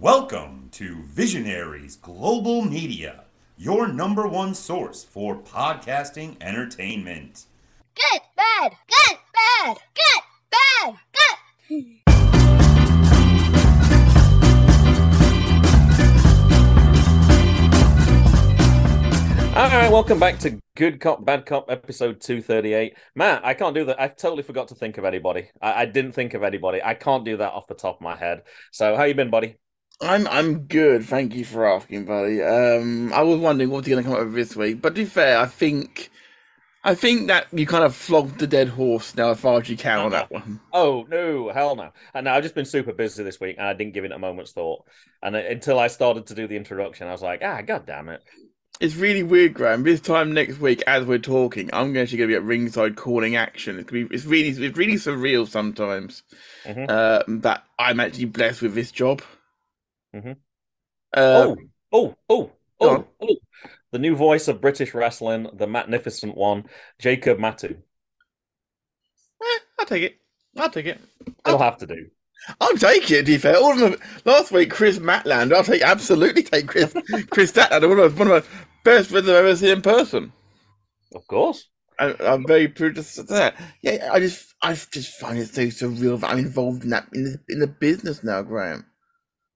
Welcome to Visionaries Global Media, your number one source for podcasting entertainment. Good, bad, good, bad, good, bad, good. All right, welcome back to Good Cop, Bad Cop, episode 238. Matt, I can't do that. I totally forgot to think of anybody. I, I didn't think of anybody. I can't do that off the top of my head. So, how you been, buddy? I'm I'm good, thank you for asking, buddy. Um, I was wondering what you're going to come up with this week, but to be fair, I think I think that you kind of flogged the dead horse now as far as you can on that one. Oh, no, hell no. And I've just been super busy this week and I didn't give it a moment's thought. And until I started to do the introduction, I was like, ah, god damn it. It's really weird, Graham. This time next week, as we're talking, I'm actually going to be at ringside calling action. It's gonna be, it's really, it's really surreal sometimes Mhm. uh, that I'm actually blessed with this job. Mhm. Uh, oh, oh, oh, oh, oh. The new voice of British wrestling, the magnificent one, Jacob Matu. eh, I'll take it. I'll take it. It'll have to do. I'll take it. To be fair, all of them. Last week, Chris Matland. I'll take absolutely take Chris Chris Matland. One of my, one of my best friends I've ever seen in person. Of course. I, I'm very proud to say that. Yeah, I just I just find it so surreal that I'm involved in that in the, in the business now, Graham.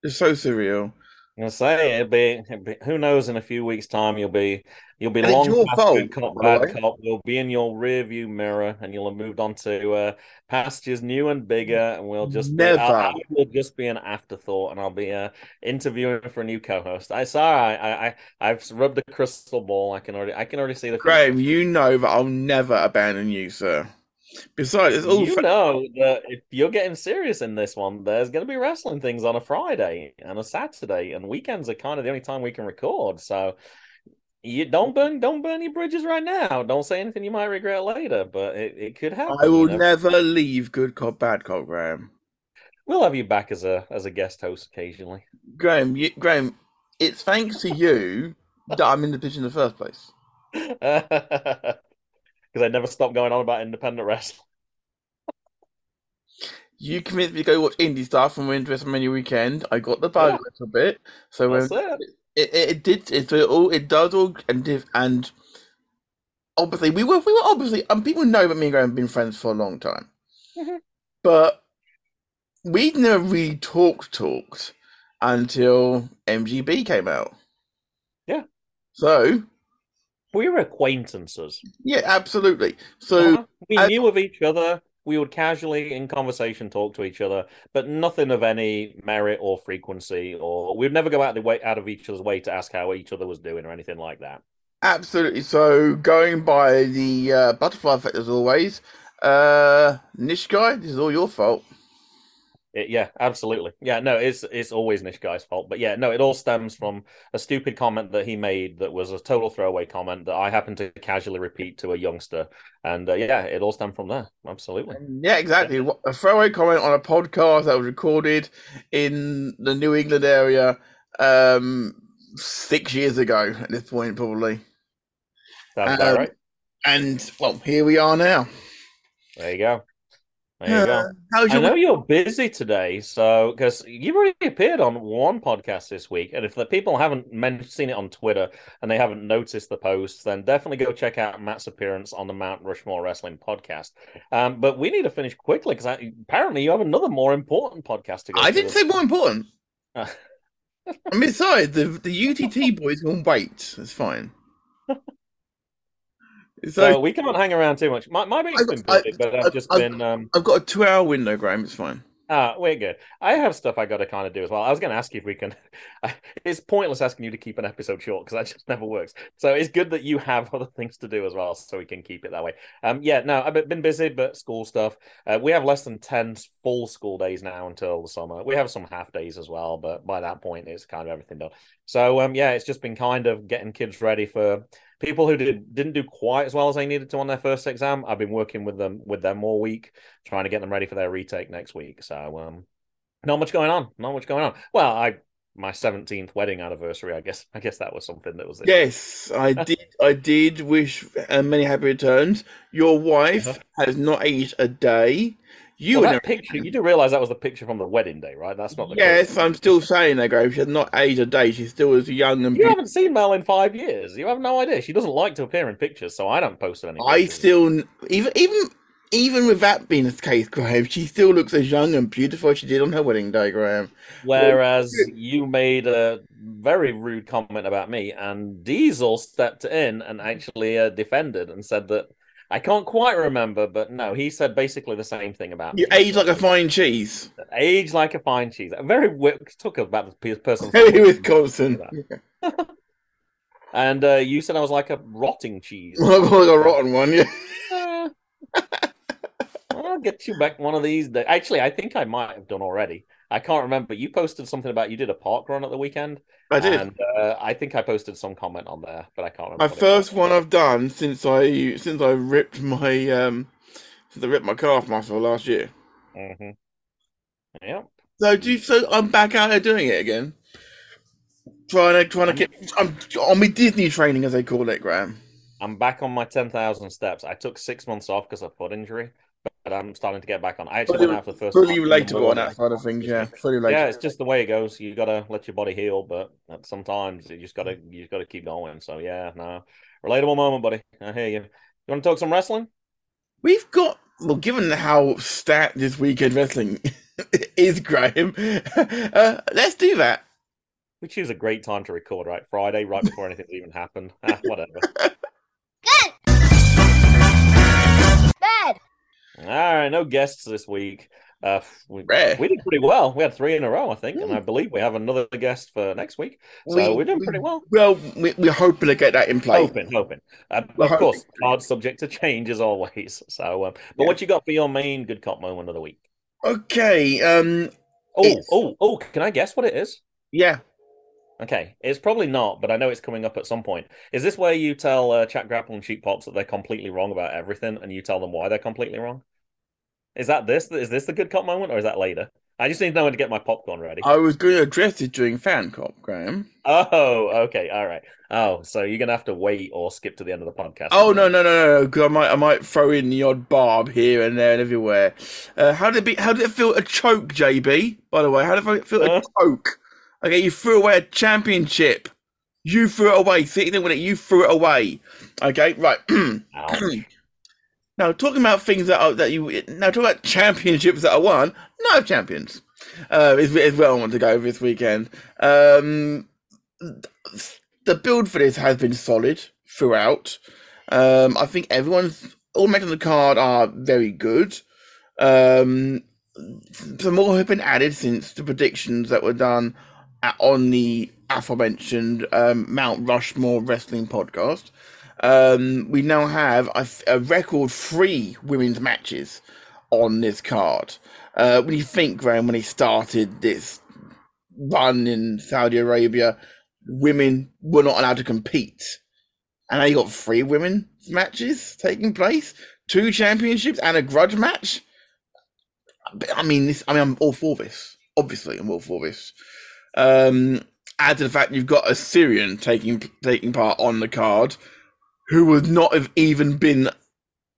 It's so surreal. I'm gonna say it'll be, be- who knows in a few weeks' time you'll be you'll be And long your past fault, cop, bad right? cop. We'll be in your rear view mirror, and you'll have moved on to uh, pastures new and bigger, and we'll just be, Never. I, I will just be an afterthought, and I'll be uh, interviewing for a new co-host. I sorry, I, I I've rubbed the crystal ball. I can already I can already see the. Graham, you know that I'll never abandon you, sir. Besides, it's all You fa- know that if you're getting serious in this one, there's going to be wrestling things on a Friday and a Saturday, and weekends are kind of the only time we can record. So you don't burn, don't burn your bridges right now. Don't say anything you might regret later, but it, it could happen. I will you know? never leave good cop, bad cop, Graham. We'll have you back as a as a guest host occasionally. Graham, you, Graham, it's thanks to you that I'm in the position in the first place. Because I never stopped going on about independent wrestling. You convinced me to go watch indie stuff and went to WrestleMania weekend. I got the bug Yeah. a little bit, so That's um, it. it, it, did it, it all it does all and and obviously we were we were obviously and people know that me and Graham have been friends for a long time, Mhm. but we never really talked talked until MGB came out. Yeah. So were acquaintances. yeah, absolutely. So Uh-huh. we I- knew of each other. We would casually, in conversation, talk to each other, but nothing of any merit or frequency. Or we'd never go out the way out of each other's way to ask how each other was doing or anything like that. Absolutely. So going by the uh, butterfly effect as always, uh, Nish guy, this is all your fault. It- yeah, absolutely. Yeah, no, it's it's always Nish Guy's fault. But yeah, no, it all stems from a stupid comment that he made that was a total throwaway comment that I happened to casually repeat to a youngster, and uh, yeah, it all stemmed from there. Absolutely. Yeah, exactly. A throwaway comment on a podcast that was recorded in the New England area um, six years ago. At this point, probably. Sounds about Um, right. And well, here we are now. There you go. There you go. How's I your know you're busy today, so because you've already appeared on one podcast this week, and if the people haven't men- seen it on Twitter and they haven't noticed the posts, then definitely go check out Matt's appearance on the Mount Rushmore Wrestling podcast. Um, but we need to finish quickly because apparently you have another more important podcast to go. I didn't say more important. I mean, sorry, the the UTT boys can wait. It's fine. so, So we can't hang around too much. My my week's I- been I- busy, but I- I've just I've- been um, I've got a two hour window, Graham. It's fine. Ah, we're good. I have stuff I got to kind of do as well. I was going to ask you if we can. It's pointless asking you to keep an episode short because that just never works. So it's good that you have other things to do as well, so we can keep it that way. Um, yeah, no, I've been busy, but school stuff. Uh, we have less than ten full school days now until the summer. We have some half days as well, but by that point, it's kind of everything done. So um, yeah, it's just been kind of getting kids ready for people who did didn't do quite as well as they needed to on their first exam. I've been working with them with them all week, trying to get them ready for their retake next week. So um, not much going on. Not much going on. Well, I my seventeenth wedding anniversary. I guess I guess that was something that was this Yes, I did. I did wish uh, many happy returns. Your wife Uh-huh. has not aged a day. You Well, that picture, you do realize that was the picture from the wedding day, right? That's not the Yes, I'm still saying that, Graham. She's not aged a day. She's still as young and You haven't seen Mel in five years. You have no idea. She doesn't like to appear in pictures, so I don't post any. I pictures. still, even even even with that being the case, Graham, she still looks as young and beautiful as she did on her wedding day, Graham. Whereas you made a very rude comment about me, and Diesel stepped in and actually uh, defended and said that I can't quite remember, but no, he said basically the same thing about You me. age like a fine cheese. age like a fine cheese. A very took about the pe- person, Very Wisconsin. and uh, you said I was like a rotting cheese. like a rotten one, yeah. Uh, I'll get you back one of these days. Actually, I think I might have done already. I can't remember. You posted something about you did a park run at the weekend. I did. And uh, I think I posted some comment on there, but I can't remember. My first one I've done since I since I ripped my um since I ripped my calf muscle last year. Mm-hmm. Yep. So do you, so I'm back out there doing it again. Trying to trying to get I'm on my Disney training as they call it, Graham. I'm back on my 10,000 steps. I took six months off because of foot injury, but I'm starting to get back on. I actually Fully, went out for the first fully time in relatable on that side of things, yeah. Fully relatable. Yeah, it's just the way it goes. You gotta let your body heal, but sometimes you just gotta you just gotta keep going. So yeah, no, relatable moment, buddy. I hear you. You want to talk some wrestling? We've got well, given how stacked this weekend wrestling is, Graham. Uh, let's do that. Which is a great time to record, right? Friday, right before anything's even happened. Ah, whatever. Good. Bad. All right, no guests this week. Uh, we, we did pretty well. We had three in a row, I think, and I believe we have another guest for next week. So We- we, are doing pretty well. Well, we, we're hoping to get that in place. Hoping, hoping. Uh, We're of course, hoping. hard subject to change as always. So, um, but Yeah. what you got for your main good cop moment of the week? Okay. Um. Oh, It's- oh, oh! Can I guess what it is? Yeah. Okay, it's probably not, but I know it's coming up at some point. Is this where you tell uh, Chat Grapple and Cheap Pops that they're completely wrong about everything, and you tell them why they're completely wrong? Is that this? Is this the good cop moment, or is that later? I just need to know when to get my popcorn ready. I was going to address it during fan cop, Graham. Oh, okay, all right. Oh, so you're gonna have to wait or skip to the end of the podcast. Oh no no no no! no, 'cause I might I might throw in the odd barb here and there and everywhere. Uh, how did it be? How did it feel to choke, JB? By the way, how did it feel to Huh? choke? Okay, you threw away a championship. You threw it away. Sitting there with it, you threw it away. Okay, right. Now talking about things that are that you now talking about championships that are won. No champions. Uh, is, is where I want to go this weekend. Um, the build for this has been solid throughout. Um, I think everyone's all matches on the card are very good. Um, some more have been added since the predictions that were done on the aforementioned um, Mount Rushmore Wrestling podcast. Um, we now have a, a record three women's matches on this card. Uh, when you think, Graham, when he started this run in Saudi Arabia, women were not allowed to compete. And now you got three women's matches taking place, two championships, and a grudge match. I mean, this. I mean, I'm all for this. Obviously, I'm all for this. Um, add to the fact you've got a Syrian taking taking part on the card, who would not have even been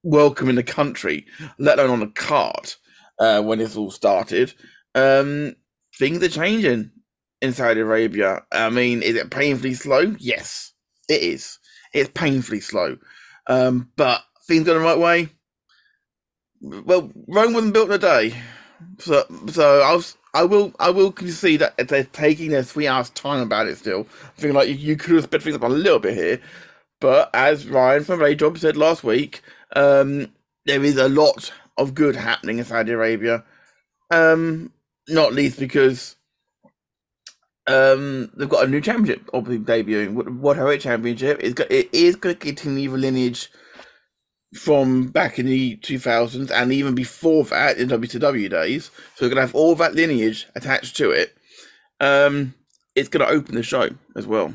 welcome in the country, let alone on a card, uh, when this all started. Um, things are changing in Saudi Arabia. I mean, is it painfully slow? Yes, it is. It's painfully slow. Um, but things going the right way. Well, Rome wasn't built in a day, so so I'll I will I will concede that they're taking their three hours time about it still. I think like you, you could have sped things up a little bit here, but as Ryan from Ray Job said last week, um, there is a lot of good happening in Saudi Arabia. Um, not least because um, they've got a new championship obviously debuting. What Heavyweight Championship is it is going to continue the lineage from back in the 2000s and even before that in WCW days. So we're going to have all that lineage attached to it. Um, it's going to open the show as well.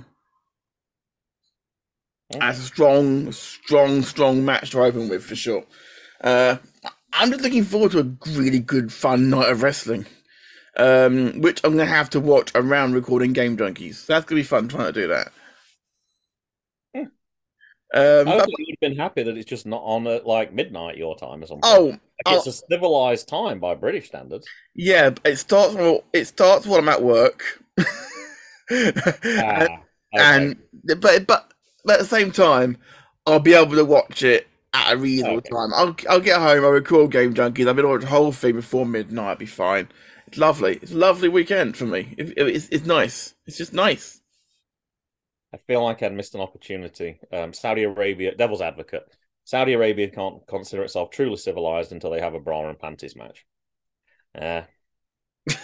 As a strong, strong, strong match to open with for sure. Uh, I'm just looking forward to a really good, fun night of wrestling um, which I'm gonna have to watch around recording Game Junkies. That's gonna be fun trying to do that. Um, I but- you'd have been happy that it's just not on at like midnight your time or something. oh, I'll- it's a civilized time by British standards. yeah, it starts. Well, it starts while I'm at work. Ah, okay. and but but but at the same time, I'll be able to watch it at a reasonable Okay. time. I'll I'll get home. I'll record Game Junkies. I've been to the whole thing before midnight. I'll be fine. It's lovely. It's a lovely weekend for me. It, it- it's it's nice. It's just nice. I feel like I'd missed an opportunity. Um, Saudi Arabia, devil's advocate. Saudi Arabia can't consider itself truly civilized until they have a bra and panties match. Uh,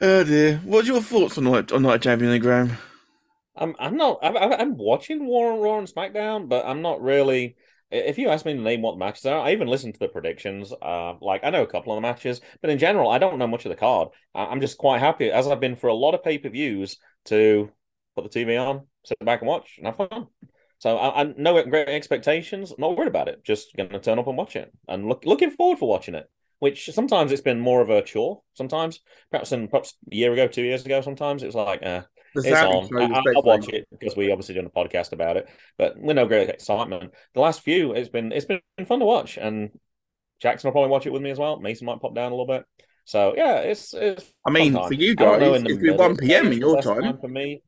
oh dear. What's your thoughts on Night on Night Champion, Graham? I'm I'm not I'm, I'm watching War on Raw and SmackDown, but I'm not really. If you ask me to name what the matches are, I even listen to the predictions. Uh, like I know a couple of the matches, but in general, I don't know much of the card. I- I'm just quite happy, as I've been for a lot of pay per views, to put the TV on, sit back and watch, and have fun. So I, I no great expectations. I'm Not worried about it. Just going to turn up and watch it, and look looking forward for watching it. Which sometimes it's been more of a chore. Sometimes, perhaps in perhaps a year ago, two years ago, sometimes it was like, uh, It's on. I, I'll watch it because we obviously doing a podcast about it, but with no great excitement. The last few, it's been it's been fun to watch, and Jackson will probably watch it with me as well. Mason might pop down a little bit. So yeah, it's it's. I mean, for you guys, it'll be 1 p.m. in your best time. for me.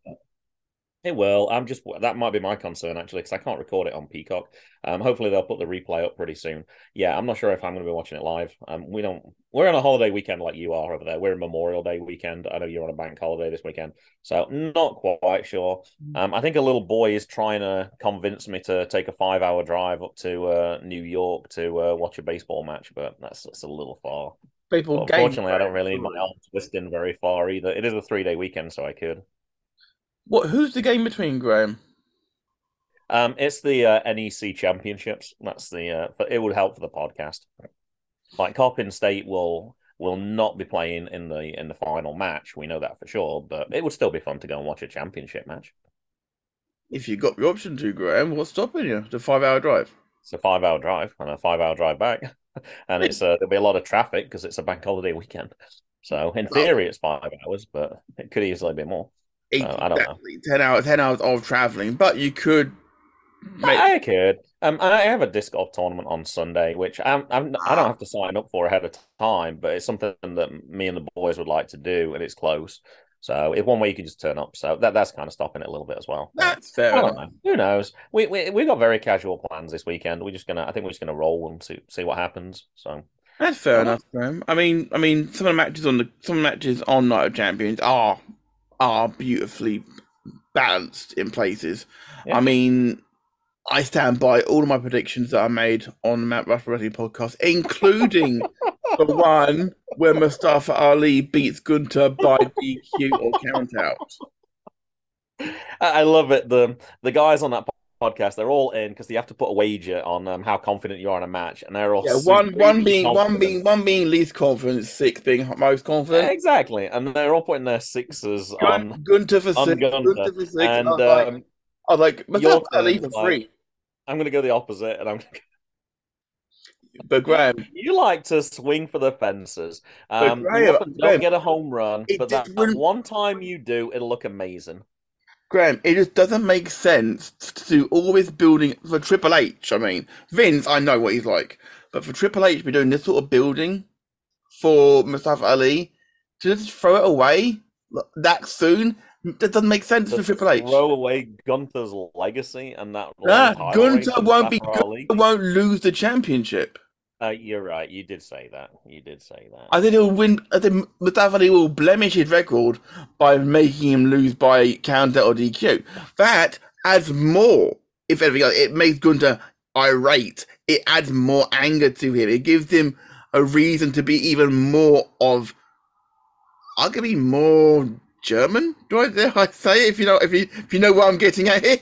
It will. I'm just that might be my concern actually because I can't record it on Peacock. Um, hopefully they'll put the replay up pretty soon. Yeah, I'm not sure if I'm going to be watching it live. Um, we don't. We're on a holiday weekend like you are over there. We're a Memorial Day weekend. I know you're on a bank holiday this weekend, so not quite sure. Um, I think a little boy is trying to convince me to take a five-hour drive up to uh, New York to uh, watch a baseball match, but that's, that's a little far. People unfortunately, I don't really need my arm twisting very far either. It is a three-day weekend, so I could. What? Who's the game between Graham? Um, it's the uh, NEC Championships. That's the. Uh, but it would help for the podcast. Like Coppin State will will not be playing in the in the final match. We know that for sure. But it would still be fun to go and watch a championship match. If you got the option to, Graham, what's stopping you? The five-hour drive. It's a five hour drive and a five hour drive back, and it's uh, there'll be a lot of traffic because it's a bank holiday weekend. So in theory, it's five hours, but it could easily be more. Eight, Uh, I don't know. exactly, Ten hours. Ten hours of traveling, but you could. Make, I could. Um, I have a disc golf tournament on Sunday, which I'm, I'm I don't have to sign up for ahead of time, but it's something that me and the boys would like to do, and it's close. So it's one way you can just turn up. So that that's kind of stopping it a little bit as well. that's fair I don't know. Who knows? We we we got very casual plans this weekend. We're just gonna. I think we're just gonna roll and see see what happens. So That's fair enough, Graham. I mean, I mean, some of the matches on the some matches on Night of Champions are are beautifully balanced in places. Yeah. I mean, I stand by all of my predictions that I made on the Matt Ruff Wrestling podcast, including the one where Mustafa Ali beats Gunther by DQ or count out. I, love it. The the guys on that podcast, they're all in because you have to put a wager on um, how confident you are in a match, and they're all Yeah, one one being one being one being least confident, six being most confident. exactly, and they're all putting their sixes on. Gun- Gunther for on six, Gunther. Gunther for six, And I like, um, I was like, your Mustafa Ali turn, for like- free. I'm going to go the opposite, and I'm. But Graham, You like to swing for the fences. Um, Graham- you often don't Graham, get a home run, but that, that one time you do, it'll look amazing. Graham, it just doesn't make sense to do all this building for Triple H. I mean, Vince, I know what he's like, but for Triple H to be doing this sort of building for Mustafa Ali to just throw it away that soon, that doesn't make sense To for Triple H. throw away Gunther's legacy and that. Nah, long title reign Gunther for won't be Ali. Gunther won't lose the championship. Uh, you're right. You did say that. You did say that. I think he'll win. I think Mustafa Ali will blemish his record by making him lose by counter or DQ. That adds more. If anything, else. it makes Gunther irate. It adds more anger to him. It gives him a reason to be even more of, arguably more German. Do I dare I say? it? If you know, if you if you know what I'm getting at here.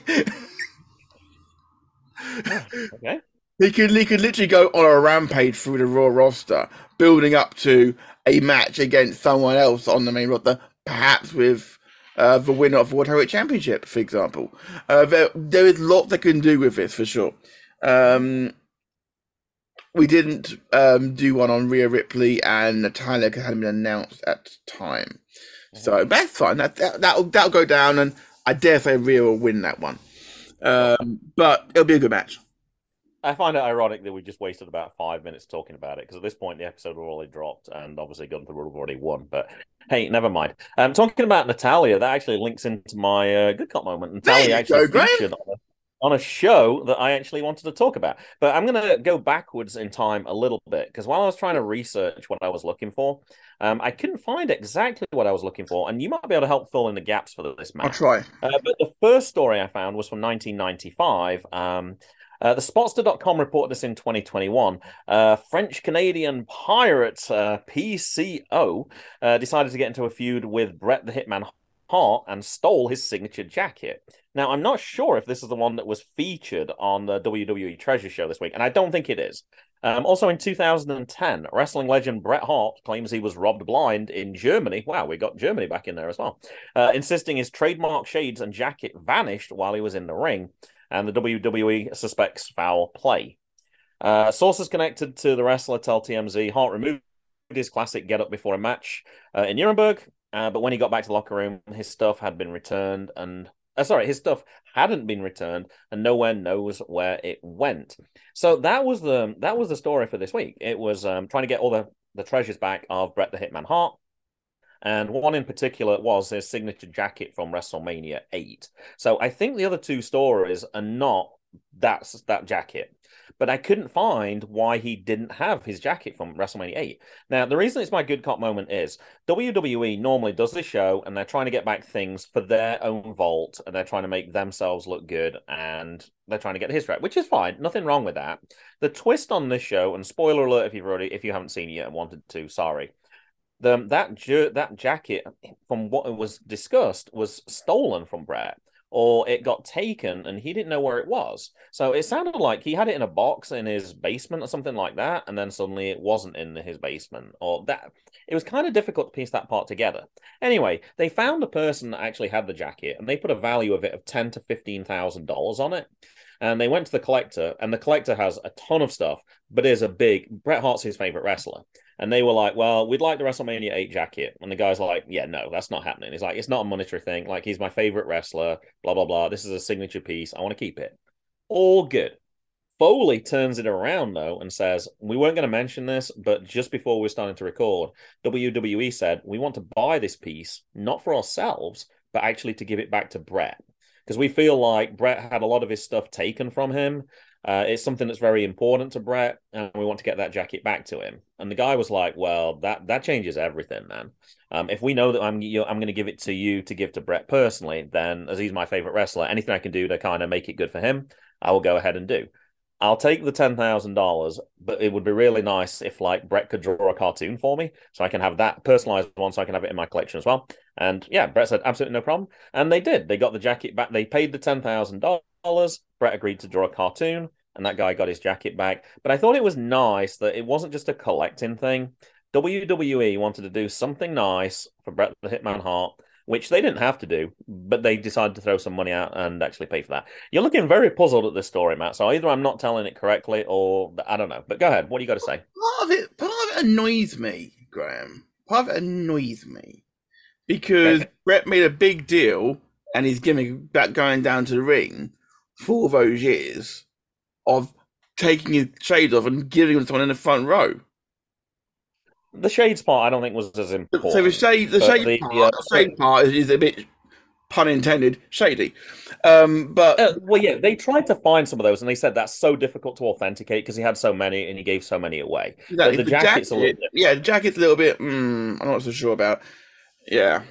okay. He could he could literally go on a rampage through the Raw roster, building up to a match against someone else on the main roster, perhaps with uh, the winner of the World Heavyweight Championship, for example. Uh, there, there is lots they can do with this for sure. Um, we didn't um, do one on Rhea Ripley and Natalya because it hadn't been announced at the time. So that's fine. That, that that'll that'll go down, and I dare say Rhea will win that one. Um, but it'll be a good match. I find it ironic that we just wasted about five minutes talking about it because at this point the episode had already dropped and obviously Gunther would have already won. But hey, never mind. Um, talking about Natalya, that actually links into my uh, good cop moment. Natalya actually go, featured on a, on a show that I actually wanted to talk about. But I'm going to go backwards in time a little bit because while I was trying to research what I was looking for, um, I couldn't find exactly what I was looking for, and you might be able to help fill in the gaps for this match. I'll try. Uh, but the first story I found was from 1995. Um, uh, the Sportster.com reported this in 2021. Uh, French Canadian pirate uh, PCO uh, decided to get into a feud with Bret the Hitman Hart and stole his signature jacket. Now, I'm not sure if this is the one that was featured on the WWE Treasure Show this week, and I don't think it is. Um, also, in 2010, wrestling legend Bret Hart claims he was robbed blind in Germany. Wow, we got Germany back in there as well. Uh, insisting his trademark shades and jacket vanished while he was in the ring and the WWE suspects foul play. Uh, sources connected to the wrestler tell TMZ Hart removed his classic get up before a match uh, in Nuremberg, uh, but when he got back to the locker room, his stuff had been returned and. Uh, sorry, his stuff hadn't been returned, and nowhere knows where it went. So that was the that was the story for this week. It was um, trying to get all the the treasures back of Bret the Hitman Hart, and one in particular was his signature jacket from WrestleMania 8. So I think the other two stories are not that's that jacket. But I couldn't find why he didn't have his jacket from WrestleMania 8. Now, the reason it's my good cop moment is WWE normally does this show and they're trying to get back things for their own vault and they're trying to make themselves look good and they're trying to get history right, which is fine. Nothing wrong with that. The twist on this show, and spoiler alert if you've already if you haven't seen it yet and wanted to, sorry the that that jacket, from what was discussed, was stolen from Bret or it got taken and he didn't know where it was. So it sounded like he had it in a box in his basement or something like that, and then suddenly it wasn't in his basement, or that. It was kind of difficult to piece that part together. Anyway, they found a person that actually had the jacket, and they put a value of it of ten to fifteen thousand dollars on it. And they went to the collector, and the collector has a ton of stuff, but is a big Bret Hart's his favorite wrestler. And they were like, Well, we'd like the WrestleMania 8 jacket. And the guy's like, Yeah, no, that's not happening. He's like, It's not a monetary thing. Like, he's my favorite wrestler, blah, blah, blah. This is a signature piece. I want to keep it. All good. Foley turns it around though and says, We weren't going to mention this, but just before we are starting to record, WWE said, We want to buy this piece, not for ourselves, but actually to give it back to Bret because we feel like Bret had a lot of his stuff taken from him. Uh, it's something that's very important to Bret, and we want to get that jacket back to him. And the guy was like, "Well, that that changes everything, man. Um, if we know that I'm you I'm going to give it to you to give to Bret personally, then as he's my favorite wrestler, anything I can do to kind of make it good for him, I will go ahead and do." I'll take the ten thousand dollars, but it would be really nice if like Bret could draw a cartoon for me, so I can have that personalized one, so I can have it in my collection as well. And yeah, Bret said absolutely no problem, and they did. They got the jacket back. They paid the ten thousand dollars. Bret agreed to draw a cartoon, and that guy got his jacket back. But I thought it was nice that it wasn't just a collecting thing. WWE wanted to do something nice for Bret the Hitman Hart which they didn't have to do, but they decided to throw some money out and actually pay for that. You're looking very puzzled at this story, Matt. So either I'm not telling it correctly, or I don't know. But go ahead. What do you got to say? Part of it, part of it annoys me, Graham. Part of it annoys me because Bret made a big deal and he's giving back going down to the ring for those years of taking his shades off and giving them to someone in the front row. The shades part, I don't think was as important. So the shade, the shade, the, part, uh, the shade part is, a bit pun intended shady. Um, but uh, well, yeah, they tried to find some of those, and they said that's so difficult to authenticate because he had so many and he gave so many away. Exactly. The, the, jacket's jacket, a little bit. Yeah, the jacket's a little bit. Mm, I'm not so sure about. Yeah.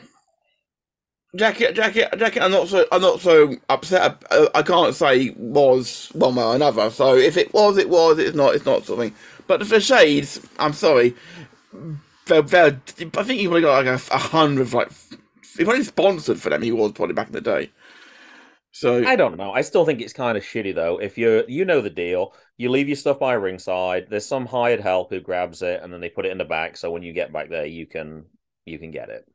Jacket, jacket, jacket. I'm not so. I'm not so upset. I, uh, I can't say was one way or another. So if it was, it was. It's not. It's not something. But for shades, I'm sorry they're, they're, I think he probably got like a, a hundred, like he probably sponsored for them. He was probably back in the day. So I don't know. I still think it's kind of shitty though. If you're, you know the deal, you leave your stuff by ringside. There's some hired help who grabs it and then they put it in the back. So when you get back there, you can you can get it.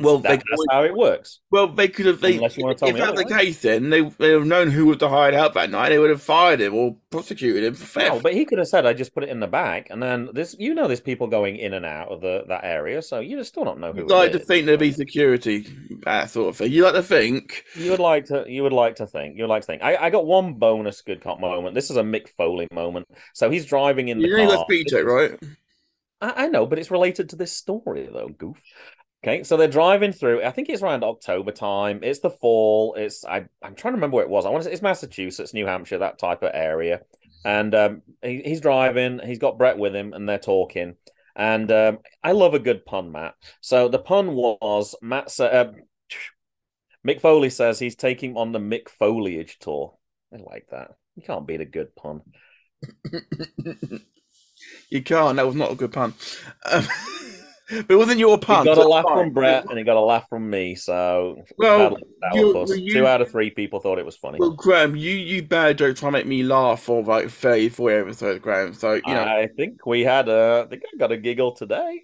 Well, they That, could that's always- how it works. well, they could have. They, Unless you wanna tell if me that was the case, then they they would have known who was to hide out that night. They would have fired him or prosecuted him for No, theft. but he could have said, "I just put it in the back," and then this, you know, there's people going in and out of the that area, so you just still don't know who. You'd like it to is. think there'd be security, that sort of thing. You like to think. You would like to. You would like to think. You would like to think. I, I got one bonus good cop moment. This is a Mick Foley moment. So he's driving in the You know car. got speed This check, is- right? I know, but it's related to this story, though. Goof. Okay, so they're driving through. I think it's around October time. It's the fall. It's I. I'm trying to remember where it was. I want to. say It's Massachusetts, New Hampshire, that type of area. And um, he, he's driving. He's got Bret with him, and they're talking. And um, I love a good pun, Matt. So the pun was Matt. Uh, Mick Foley says he's taking on the Mick Foliage tour. I like that. You can't beat a good pun. You can't. That was not a good pun. Um, but it wasn't your He got a laugh fine. from Bret, and he got a laugh from me. So Well, bad luck, that you- you- two out of three people thought it was funny. Well, Graham, you you bad joke trying to make me laugh for like 34 episodes, Graham. So, you know, I think we had a. I think I got a giggle today.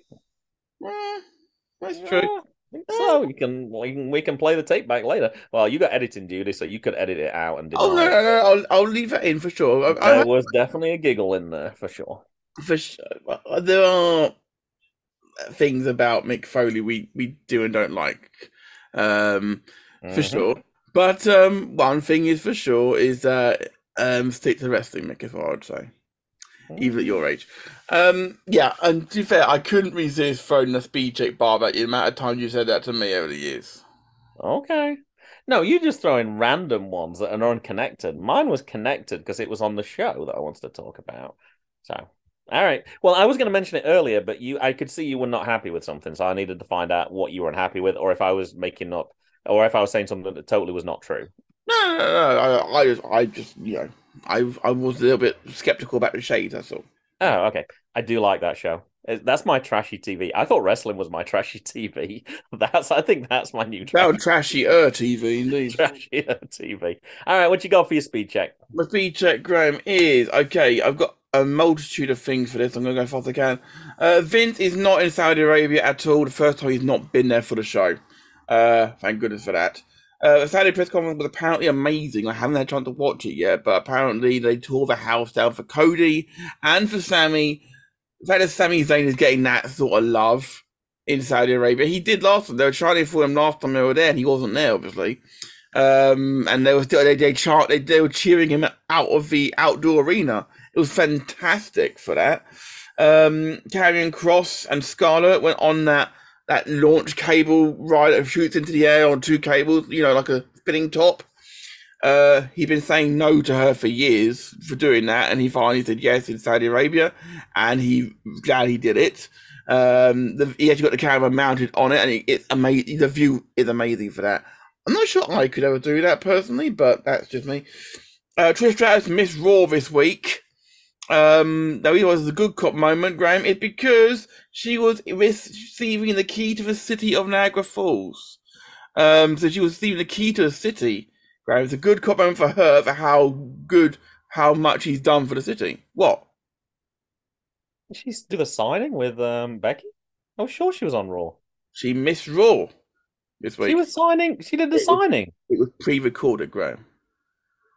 that's Yeah, true. I so we can, we can play the tape back later. Well, you got editing duty, so you could edit it out and Oh, no, no, no, I'll, I'll leave that in for sure. I, I, There was definitely a giggle in there for sure. for sure. uh, There are things about Mick Foley we, we do and don't like, um, for Mhm. sure. But um, one thing is for sure is that um, stick to the wrestling, Mick, is what I'd say. even at your age. Um, yeah, and to be fair, I couldn't resist throwing a speed check bar back the amount of times you said that to me over the years. Okay. No, you just throw in random ones that are unconnected. Mine was connected because it was on the show that I wanted to talk about. So, all right. Well, I was going to mention it earlier, but you, I could see you were not happy with something, so I needed to find out what you were unhappy with, or if I was making up, or if I was saying something that totally was not true. No, no, no, no. I, I just, I just, you know, I, I was a little bit skeptical about the shades. That's all. Oh, okay. I do like that show. That's my trashy TV. I thought wrestling was my trashy TV. That's, I think that's my new trashy, trashy er TV, indeed. trashy TV. All right, what you got for your speed check? My speed check, Graham, is okay. I've got a multitude of things for this. I'm going to go as fast as I can. Uh, Vince is not in Saudi Arabia at all. The first time he's not been there for the show. Uh, thank goodness for that. Uh, the Saudi press conference was apparently amazing. I haven't had a chance to watch it yet, but apparently they tore the house down for Cody and for Sami. The fact that Sami Zayn is getting that sort of love in Saudi Arabia. He did last time. They were trying for him last time they were there, and he wasn't there, obviously. Um, and they were still they they chant they, they were cheering him out of the outdoor arena. It was fantastic for that. Um, Karrion Kross and Scarlett went on that that launch cable ride that shoots into the air on two cables, you know, like a spinning top. Uh, he'd been saying no to her for years for doing that, and he finally said yes in Saudi Arabia, and he glad he did it. Um, the, he actually got the camera mounted on it, and it, it's amazing. The view is amazing for that. I'm not sure I could ever do that personally, but that's just me. Uh, Trish Stratus missed Raw this week. Um, now it was a good cop moment, Graham. It's because she was receiving the key to the city of Niagara Falls. Um, so she was receiving the key to the city. Graham, it's a good cop moment for her for how good, how much he's done for the city. What? Did she do the signing with um Becky? Oh, sure, she was on Raw. She missed Raw this week. She was signing. She did the It was- signing. It was pre-recorded, Graham.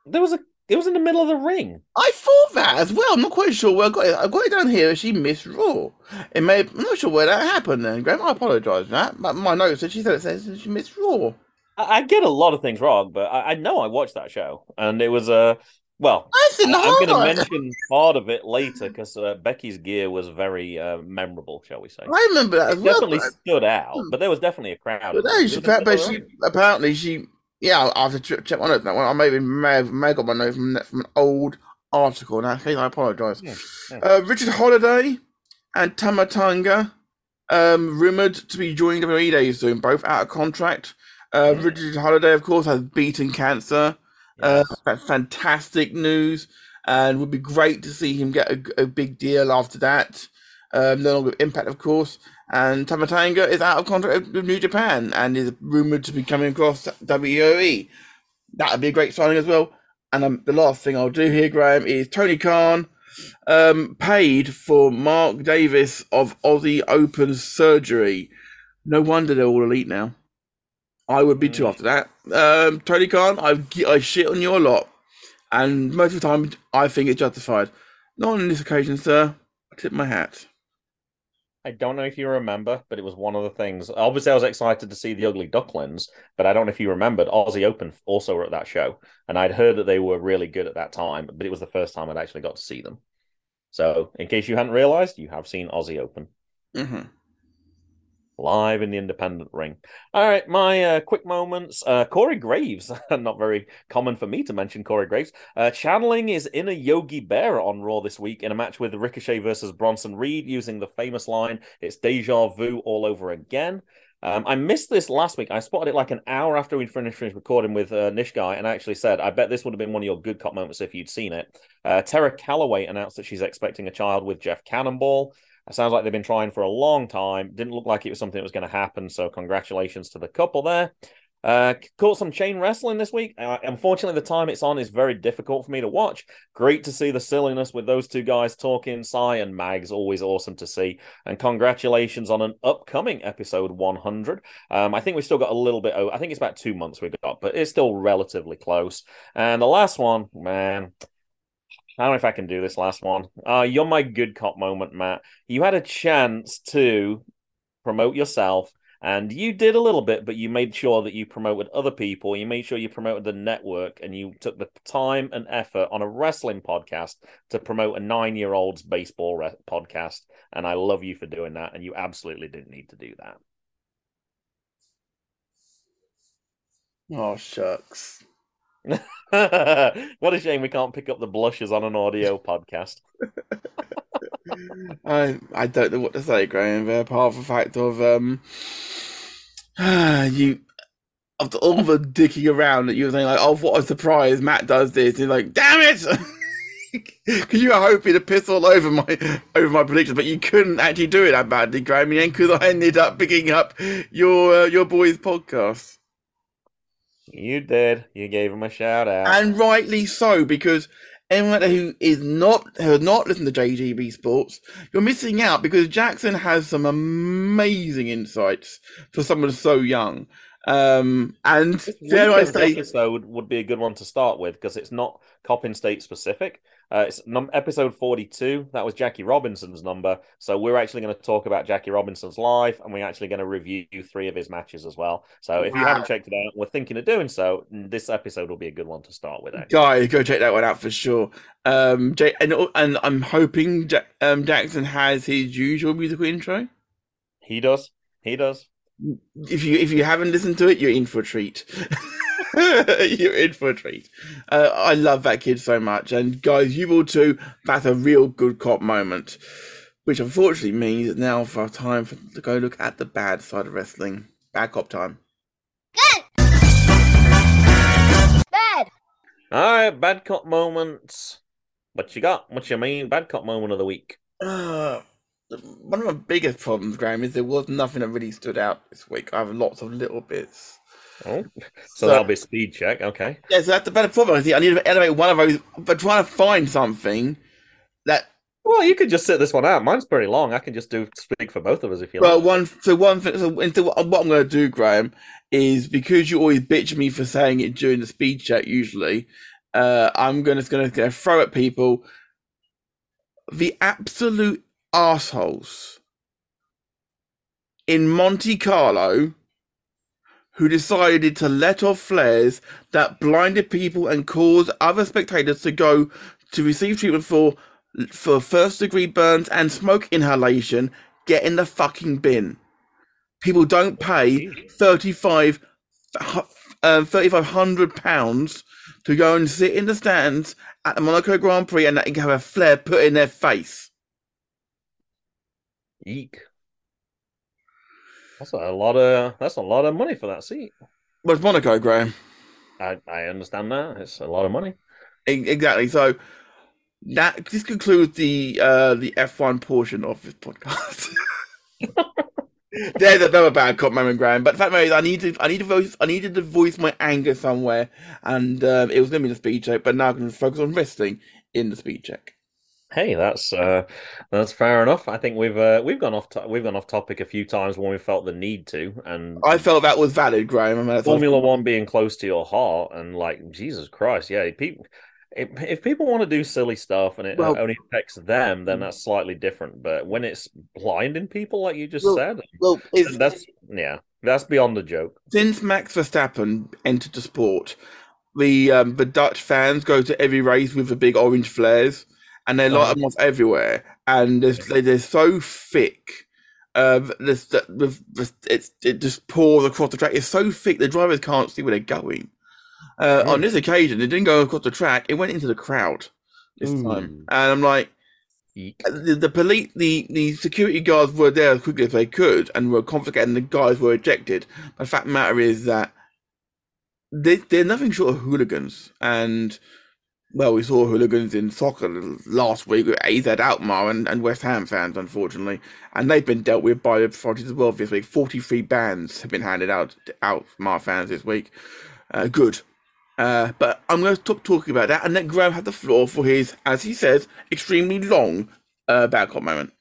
There was a. It was in the middle of the ring. I thought that as well. I'm not quite sure where I got it. I got it down here. She missed Raw. It may. I'm not sure where that happened. Then, Graham. I apologise for that. But my notes said she said it says she missed Raw. I, I get a lot of things wrong, but I, I know I watched that show, and it was a. Uh, well, I, am going to mention part of it later because uh, Becky's gear was very uh, memorable, shall we say? I remember that as It well. definitely But, stood out, but there was definitely a crowd. but no, she, It was in the but she apparently she. Yeah, I have to ch- check my notes now. I maybe may have, may have got my notes from, from an old article. In that case, I apologise. Yeah, yeah. Uh, Richard Holliday and Tama Tonga um, rumored to be joining WWE days soon, both out of contract. Uh. Richard Holliday, of course, has beaten cancer. Uh, Yes. fantastic news, and would be great to see him get a, a big deal after that. Um, no longer with Impact, of course. And Tama Tonga is out of contract with New Japan and is rumored to be coming across WWE. That would be a great signing as well. And um, the last thing I'll do here, Graham, is Tony Khan um, paid for Mark Davis of Aussie Open surgery. No wonder they're all elite now. I would be too Mm. after that. Um, Tony Khan, I I shit on you a lot, and most of the time I think it's justified. Not on this occasion, sir. I tip my hat. I don't know if you remember, but it was one of the things. Obviously, I was excited to see the Ugly Ducklings, but I don't know if you remembered. Aussie Open also were at that show, and I'd heard that they were really good at that time, but it was the first time I'd actually got to see them. So, in case you hadn't realized, you have seen Aussie Open hmm live in the independent ring. All right, my uh, quick moments. Uh, Corey Graves, not very common for me to mention Corey Graves. Uh, channeling is in a Yogi Berra on Raw this week in a match with Ricochet versus Bronson Reed using the famous line, it's deja vu all over again. Um, I missed this last week. I spotted it like an hour after we'd finished, finished recording with uh, Nish Guy, and I actually said, I bet this would have been one of your good cop moments if you'd seen it. Uh, Tara Calloway announced that she's expecting a child with Jeff Cannonball. It sounds like they've been trying for a long time. Didn't look like it was something that was going to happen. So congratulations to the couple there. Uh, caught some chain wrestling this week. Uh, unfortunately, the time it's on is very difficult for me to watch. Great to see the silliness with those two guys talking. Cy and Mags, always awesome to see. And congratulations on an upcoming episode 100. Um, I think we've still got a little bit. I think it's about two months we've got, but it's still relatively close. And the last one, man, I don't know if I can do this last one. Uh, you're my good cop moment, Matt. You had a chance to promote yourself, and you did a little bit, but you made sure that you promoted other people. You made sure you promoted the network, and you took the time and effort on a wrestling podcast to promote a nine year old's baseball re- podcast. And I love you for doing that. And you absolutely didn't need to do that. Oh shucks. what a shame we can't pick up the blushes on an audio podcast. I I don't know what to say, Graham. Apart from the fact of um, you after all the dicking around that you were saying like, oh, what a surprise! Matt does this. You're like, damn it! Because you were hoping to piss all over my over my predictions, but you couldn't actually do it that badly, Graham. Because I ended up picking up your uh, your boys' podcast. You did. You gave him a shout out. and rightly so because anyone who is not who has not listened to JGB Sports, you're missing out because Jackson has some amazing insights for someone so young. Um, and dare I say, episode would be a good one to start with because it's not Coppin State specific. Uh, it's num- episode 42. That was Jackie Robinson's number. So we're actually going to talk about Jackie Robinson's life and we're actually going to review three of his matches as well. So if you haven't checked it out, we're thinking of doing so. This episode will be a good one to start with. actually. guys, go check that one out for sure. Um, and and I'm hoping um Jackson has his usual musical intro. He does. He does. if you if you haven't listened to it, you're in for a treat. you're in for a treat. Uh, I love that kid so much, and guys, you will too. That's a real good cop moment, which unfortunately means it's now for time for, to go look at the bad side of wrestling. Bad cop time. Good. Bad. All right. Bad cop moments. What you got? What's your main bad cop moment of the week? Uh, one of my biggest problems, Graham, is there was nothing that really stood out this week. I have lots of little bits. Oh, so, So- that'll be speed check. Okay. Yeah, so that's the better problem. I think I need to elevate one of those, but trying to find something that Well, you could just sit this one out. Mine's pretty long. I can just do speak for both of us if you like. Well, one so one thing. So, so what I'm going to do, Graham, is because you always bitch me for saying it during the speed check. Usually, uh, I'm going to going to throw at people the absolute assholes in Monte Carlo who decided to let off flares that blinded people and caused other spectators to go to receive treatment for for first degree burns and smoke inhalation get in the fucking bin. People don't pay 35 uh, 3500 pounds to go and sit in the stands at the Monaco Grand Prix and have a flare put in their face. Eek. That's a lot of that's a lot of money for that seat. Well, it's Monaco, Graham. I, I understand that. It's a lot of money. Exactly. So that this concludes the uh the F1 portion of this podcast. There's another bad cop moment, Graham. But the fact is, I need to, I need to voice, I needed to voice my anger somewhere, and um, it was going to be the speed check. But now I'm going to focus on wrestling in the speed check. Hey, that's uh, that's fair enough. I think we've uh, we've gone off to- we've gone off topic a few times when we felt the need to, and I felt that was valid, Graham. I mean, Formula One being close to your heart, and like Jesus Christ, yeah, people. If, if people want to do silly stuff and it Well- only affects them, then that's slightly different. But when it's blinding people, like you just Well, said, well, that's yeah, that's beyond the joke. since Max Verstappen entered the sport, the um, the Dutch fans go to every race with the big orange flares, and they light them off everywhere, and they're, they- they're so thick. Uh, this, the, the, the, it's, it just pours across the track. It's so thick the drivers can't see where they're going. Uh, On Mm. this occasion, it didn't go across the track; it went into the crowd this time, and I'm like, the, the police, the, the security guards were there as quickly as they could and were confiscating. The guys were ejected. But the fact of the matter is that they, they're nothing short of hooligans. And well, we saw hooligans in soccer last week with AZ Alkmaar and, and West Ham fans, unfortunately, and they've been dealt with by the authorities as well this week. Forty-three bans have been handed out to Alkmaar fans this week. Uh, good. Uh, but I'm going to stop talking about that and let Graham have the floor for his, as he says, extremely long uh, bad cop moment.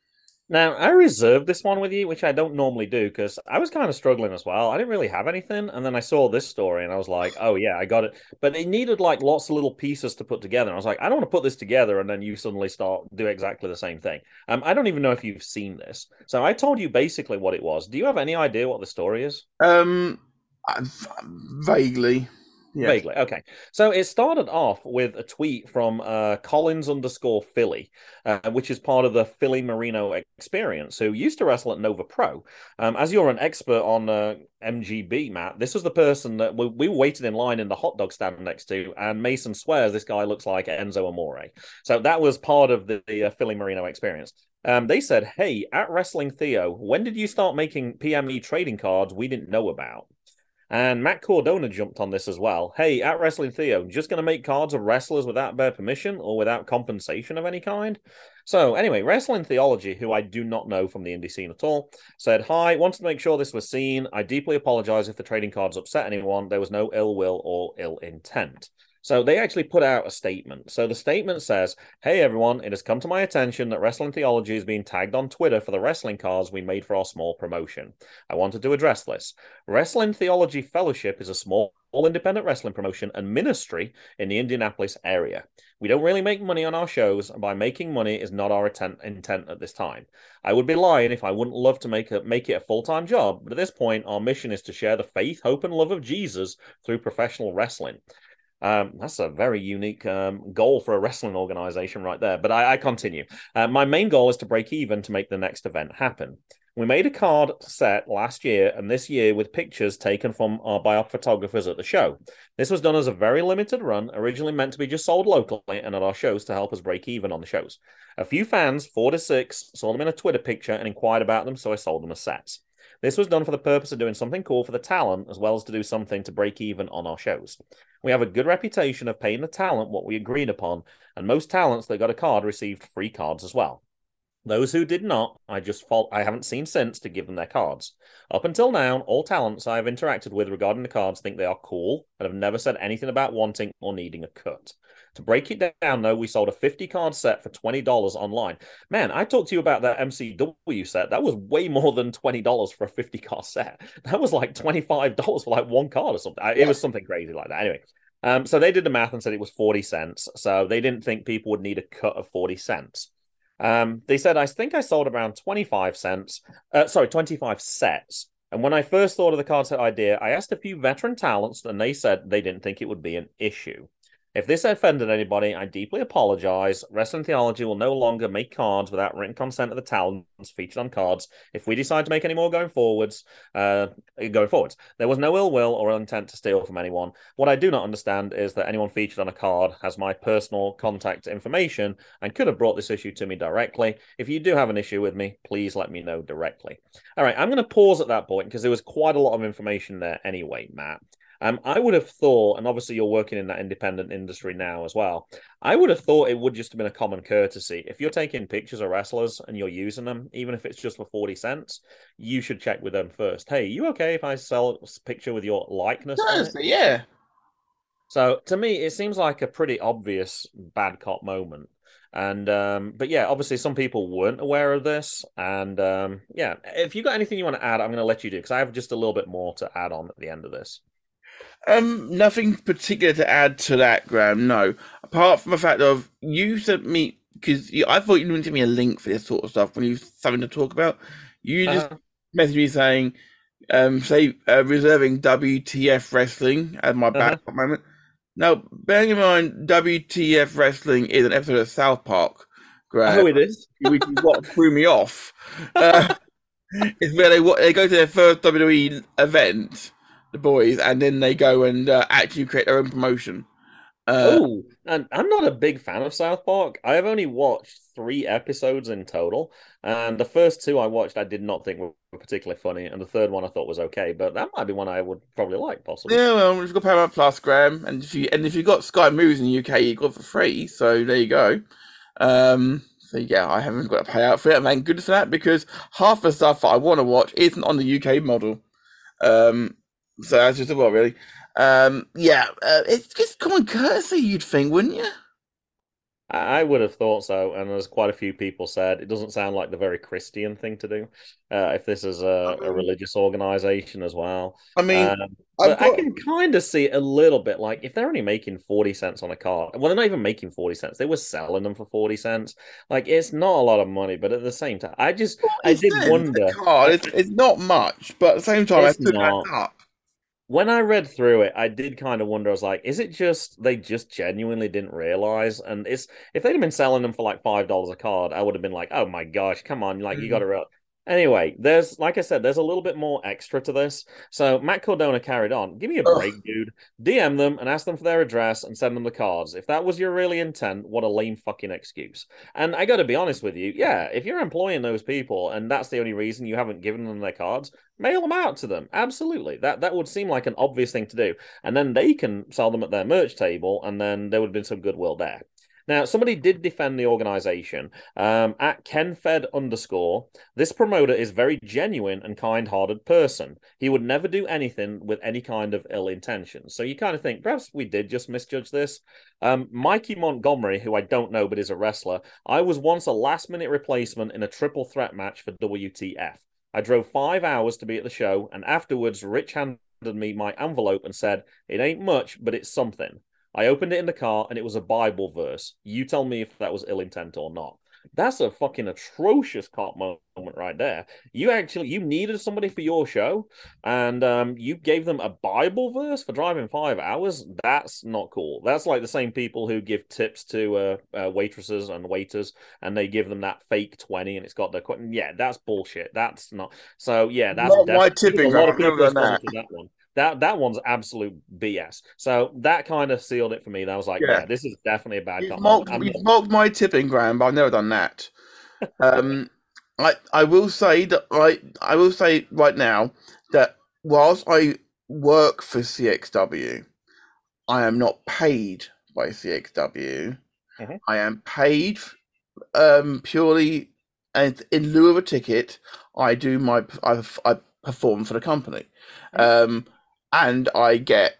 Now, I reserved this one with you, which I don't normally do because I was kind of struggling as well. I didn't really have anything. And then I saw this story and I was like, oh, yeah, I got it. But it needed like lots of little pieces to put together. And I was like, I don't want to put this together and then you suddenly start do exactly the same thing. Um, I don't even know if you've seen this. So I told you basically what it was. Do you have any idea what the story is? Um, vaguely. Yeah. Vaguely. Okay. So it started off with a tweet from uh, Collins underscore Philly, uh, which is part of the Philly Marino experience, who used to wrestle at Nova Pro. Um, as you're an expert on uh, MGB, Matt, this was the person that we, we waited in line in the hot dog stand next to, and Mason swears this guy looks like Enzo Amore. So that was part of the, the uh, Philly Marino experience. Um, they said, Hey, at Wrestling Theo, when did you start making PME trading cards we didn't know about? And Matt Cardona jumped on this as well. Hey, at Wrestling Theo, just going to make cards of wrestlers without their permission or without compensation of any kind? So, anyway, Wrestling Theology, who I do not know from the indie scene at all, said, Hi, wanted to make sure this was seen. I deeply apologize if the trading cards upset anyone. There was no ill will or ill intent. So they actually put out a statement. So the statement says, Hey everyone, it has come to my attention that Wrestling Theology is being tagged on Twitter for the wrestling cards we made for our small promotion. I wanted to address this. Wrestling Theology Fellowship is a small all independent wrestling promotion and ministry in the Indianapolis area. We don't really make money on our shows, and by making money is not our intent, intent at this time. I would be lying if I wouldn't love to make a, make it a full time job, but at this point, our mission is to share the faith, hope, and love of Jesus through professional wrestling. Um, that's a very unique um, goal for a wrestling organization right there. But I, I continue. Uh, my main goal is to break even to make the next event happen. We made a card set last year and this year with pictures taken from our our photographers at the show. This was done as a very limited run, originally meant to be just sold locally and at our shows to help us break even on the shows. A few fans, four to six, saw them in a Twitter picture and inquired about them, so I sold them as sets. This was done for the purpose of doing something cool for the talent, as well as to do something to break even on our shows. We have a good reputation of paying the talent what we agreed upon, and most talents that got a card received free cards as well. Those who did not, I just fault I haven't seen since to give them their cards. Up until now, all talents I have interacted with regarding the cards think they are cool and have never said anything about wanting or needing a cut. To break it down, though, we sold a 50 card set for $20 online. Man, I talked to you about that MCW set. That was way more than $20 for a 50 card set. That was like $25 for like one card or something. It was something crazy like that. Anyway, um, so they did the math and said it was 40 cents. So they didn't think people would need a cut of 40 cents. Um, they said, I think I sold around 25 cents, uh, sorry, 25 sets. And when I first thought of the card set idea, I asked a few veteran talents and they said they didn't think it would be an issue. If this offended anybody, I deeply apologize. Wrestling Theology will no longer make cards without written consent of the talents featured on cards. If we decide to make any more going forwards, uh, going forwards, there was no ill will or intent to steal from anyone. What I do not understand is that anyone featured on a card has my personal contact information and could have brought this issue to me directly. If you do have an issue with me, please let me know directly. All right, I'm going to pause at that point because there was quite a lot of information there anyway, Matt. Um, I would have thought, and obviously you're working in that independent industry now as well. I would have thought it would just have been a common courtesy. If you're taking pictures of wrestlers and you're using them, even if it's just for 40 cents, you should check with them first. Hey, you okay if I sell a picture with your likeness? on it? yeah. So to me, it seems like a pretty obvious bad cop moment. And um, but yeah, obviously some people weren't aware of this. And um, yeah, if you got anything you want to add, I'm going to let you do because I have just a little bit more to add on at the end of this. Um, nothing particular to add to that, Graham. No, apart from the fact of you sent me because I thought you were going to give me a link for this sort of stuff when you something to talk about. You just Uh, messaged me saying, um, say uh, reserving WTF wrestling as my Uh-huh. backup moment. Now, bearing in mind, WTF wrestling is an episode of South Park, Graham, oh, it is. which is what threw me off. Uh, it's where they they go to their first WWE event, the boys, and then they go and uh, actually create their own promotion. Uh, oh, and I'm not a big fan of South Park. I have only watched three episodes in total, and the first two I watched I did not think were particularly funny, and the third one I thought was okay. But that might be one I would probably like, possibly. yeah, well, you've got Paramount Plus, Graham, and if you and if you've got Sky Movies in the UK, you got it for free. So there you go. Um, so yeah, I haven't got to pay out for it. and Thank goodness for that because half the stuff I want to watch isn't on the UK model. Um, so that's just a well, really. Um, yeah, uh, it's just common courtesy, you'd think, wouldn't you? I I would have thought so, and as quite a few people said, it doesn't sound like the very Christian thing to do. Uh, if this is a, a religious organization as well, I mean, Um, I've I can kind of see it a little bit like if they're only making 40 cents on a card. Well, they're not even making 40 cents. They were selling them for 40 cents. Like it's not a lot of money, but at the same time, I just I did wonder Card. It's, it's not much, but at the same time, It's it still not. adds up. When I read through it, I did kind of wonder. I was like, is it just they just genuinely didn't realize? And it's if they'd have been selling them for like five dollars a card, I would have been like, oh my gosh, come on, like you Mhm. got to. Anyway, there's like I said, there's a little bit more extra to this. So Matt Cardona carried on. Give me a Ugh. break, dude. DM them and ask them for their address and send them the cards. If that was your really intent, what a lame fucking excuse. And I got to be honest with you, yeah, if you're employing those people and that's the only reason you haven't given them their cards, mail them out to them. Absolutely, that that would seem like an obvious thing to do, and then they can sell them at their merch table, and then there would have been some goodwill there. Now, somebody did defend the organization um, at KenFed underscore. This promoter is very genuine and kind-hearted person. He would never do anything with any kind of ill intention. So you kind of think perhaps we did just misjudge this. Um, Mikey Montgomery, who I don't know but is a wrestler, I was once a last-minute replacement in a triple threat match for WTF. I drove five hours to be at the show, and afterwards, Rich handed me my envelope and said, It ain't much, but it's something. I opened it in the car, and it was a Bible verse. You tell me if that was ill intent or not. That's a fucking atrocious cop moment right there. You actually you needed somebody for your show, and um, you gave them a Bible verse for driving five hours. That's not cool. That's like the same people who give tips to uh, uh, waitresses and waiters, and they give them that fake twenty, and it's got the yeah. That's bullshit. That's not. So yeah, that's Not my tipping A lot of people never done responded to that one. That that one's absolute BS. So that kind of sealed it for me. That was like, Yeah. yeah, this is definitely a bad You've cop mocked. I'm you've my tipping ground, but I've never done that. Um, I I will say that I I will say right now that whilst I work for CXW, I am not paid by CXW. Mhm. I am paid um, purely and in lieu of a ticket. I do my I, I perform for the company, um, and I get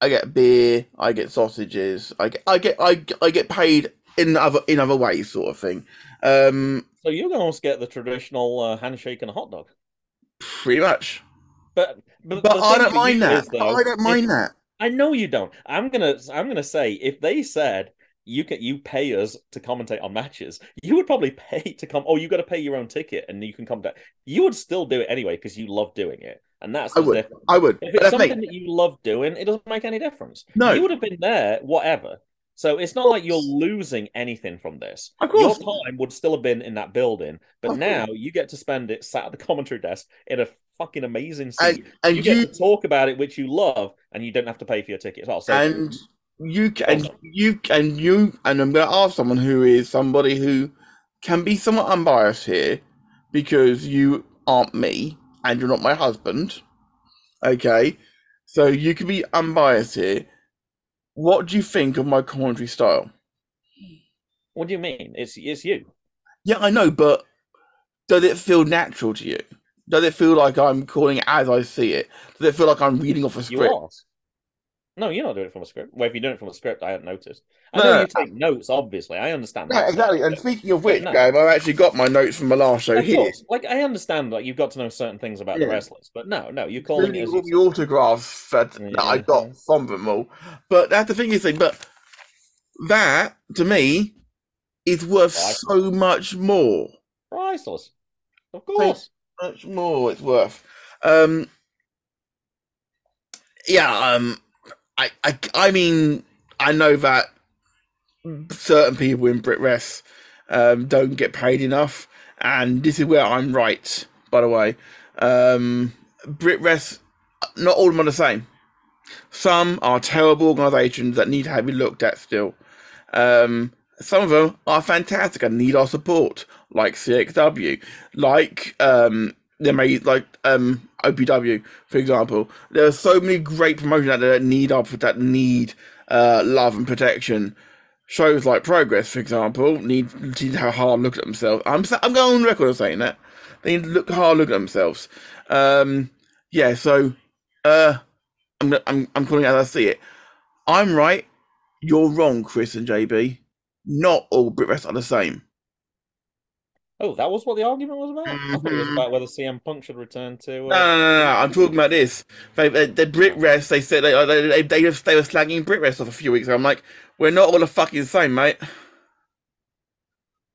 I get beer, I get sausages, I get I get I, I get paid in other in other ways, sort of thing. Um, So you're going to get the traditional uh, handshake and a hot dog. pretty much. But but, But I don't mind that. is, though, I don't if- mind that. I know you don't. I'm gonna I'm gonna say if they said you can you pay us to commentate on matches, you would probably pay to come. Oh, you got to pay your own ticket and you can come down. You would still do it anyway because you love doing it, and that's I would. difference. I would. If it's me. something that you love doing, it doesn't make any difference. No. you would have been there, whatever. So it's not like you're losing anything from this. Of course. Your course. time would still have been in that building, but Of now you get to spend it sat at the commentary desk in a fucking amazing seat. And, and you you, get to talk about it, which you love, and you don't have to pay for your ticket as well. Oh, so and you can Awesome. you and you and I'm going to ask someone who is somebody who can be somewhat unbiased here because you aren't me and you're not my husband. Okay, so you can be unbiased here. What do you think of my commentary style? what do you mean? It's it's you. Yeah, I know, but does it feel natural to you? Does it feel like I'm calling it as I see it? Does it feel like I'm reading off a script? You are. No, you're not doing it from a script. Well, if you're doing it from a script, I hadn't noticed. I No, know you take notes, obviously. I understand. Yeah, that. exactly. And speaking of which, no. game, I've actually got my notes from the last show Of here. course. Like I understand, like you've got to know certain things about the wrestlers, but no, no, you're calling it. All the autographs that, that I Yeah. got from them all. But that's the thing you think. But that, to me, is worth Right. so much more. priceless. Of course. much more it's worth. Um, yeah, um, I, I, I mean, I know that certain people in Brit Wres um, don't get paid enough, and this is where I'm right. By the way, um, Brit Wres, not all of them are the same. Some are terrible organisations that need to have be looked at still. Um, some of them are fantastic and need our support, like CXW, like um, they may like um OPW, for example. There are so many great promotions out there that need our that need uh, love and protection. Shows like Progress, for example, need, need to have a hard look at themselves. I'm I'm going on record of saying that they need to look hard look at themselves. Um, yeah, so uh, I'm I'm I'm calling it as I see it. I'm right. You're wrong, Chris and JB. Not all Brit are the same. Oh, that was what the argument was about. I thought it was Mhm. about whether CM Punk should return to. No, Uh... no, no, no. I'm talking about this. They, they, the Brit Wres. They said they they they, they, just, they were slagging Brit Wres off a few weeks ago. I'm like, we're not all the fucking same, mate.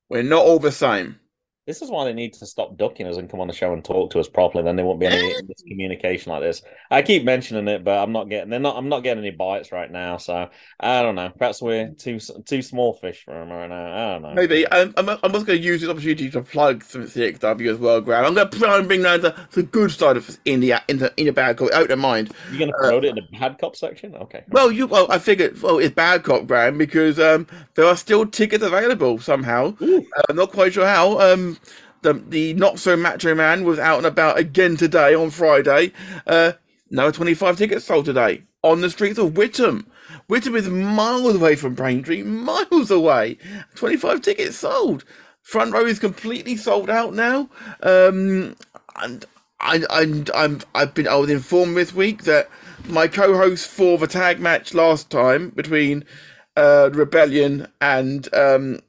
We're not all the same. This is why they need to stop ducking us and come on the show and talk to us properly. Then there won't be any miscommunication like this. I keep mentioning it, but I'm not getting. They're not. I'm not getting any bites right now. So I don't know. Perhaps we're too too small fish for them right now. I don't know. Maybe I'm, I'm, I'm also going to use this opportunity to plug some CXW as well, Graham. I'm going to try and bring down the, the good side of India into in a bad cop. Out of mind. You're going to Uh, promote it in the bad cop section? Okay. Well, you well, I figured well, it's bad cop, Graham, because um, there are still tickets available somehow. Ooh. Uh, I'm not quite sure how. Um, the the not so macho man was out and about again today on Friday. Uh, another 25 tickets sold today on the streets of Witham. Witham is miles away from Braintree, miles away. 25 tickets sold. Front row is completely sold out now. Um, and I, I, I'm, I've been, I was informed this week that my co-host for the tag match last time between uh, Rebellion and um,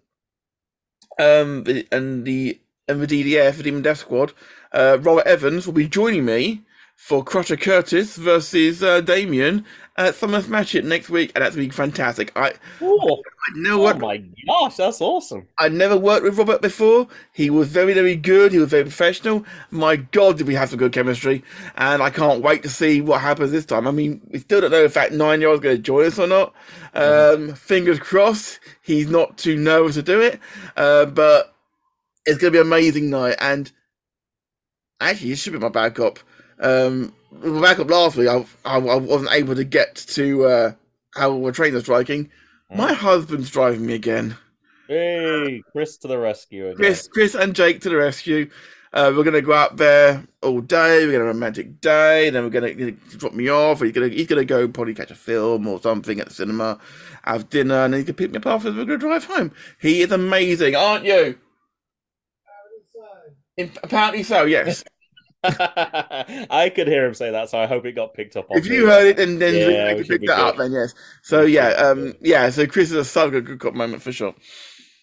um, and the and the DDF, the Demon Death Squad, uh, Robert Evans will be joining me for Crusher Curtis versus uh, Damien at Summer Smash It next week, and that's gonna be fantastic. I, Ooh. I know Oh what my gosh, that's awesome. I never worked with Robert before. He was very, very good. He was very professional. My God, did we have some good chemistry? And I can't wait to see what happens this time. I mean, we still don't know if that nine year old's going to join us or not. Um, fingers crossed he's not too nervous to do it. Uh, but it's going to be an amazing night. And actually, it should be my backup. Um, my backup last week, I, I, I wasn't able to get to uh, how we're trainer striking. My husband's driving me again. Hey, Chris to the rescue again. Chris, Chris and Jake to the rescue. Uh, we're gonna go out there all day. We're gonna have a romantic day. Then we're gonna, gonna drop me off. He's gonna he's gonna go probably catch a film or something at the cinema, have dinner, and then he can pick me up after. We're gonna drive home. He is amazing, aren't you? Apparently so. Yes. I could hear him say that, so I hope it got picked up on if you heard it, then then Yeah, we can should pick be that up. Then yes. So yeah, um, yeah. So Chris is a such a good cop moment for sure.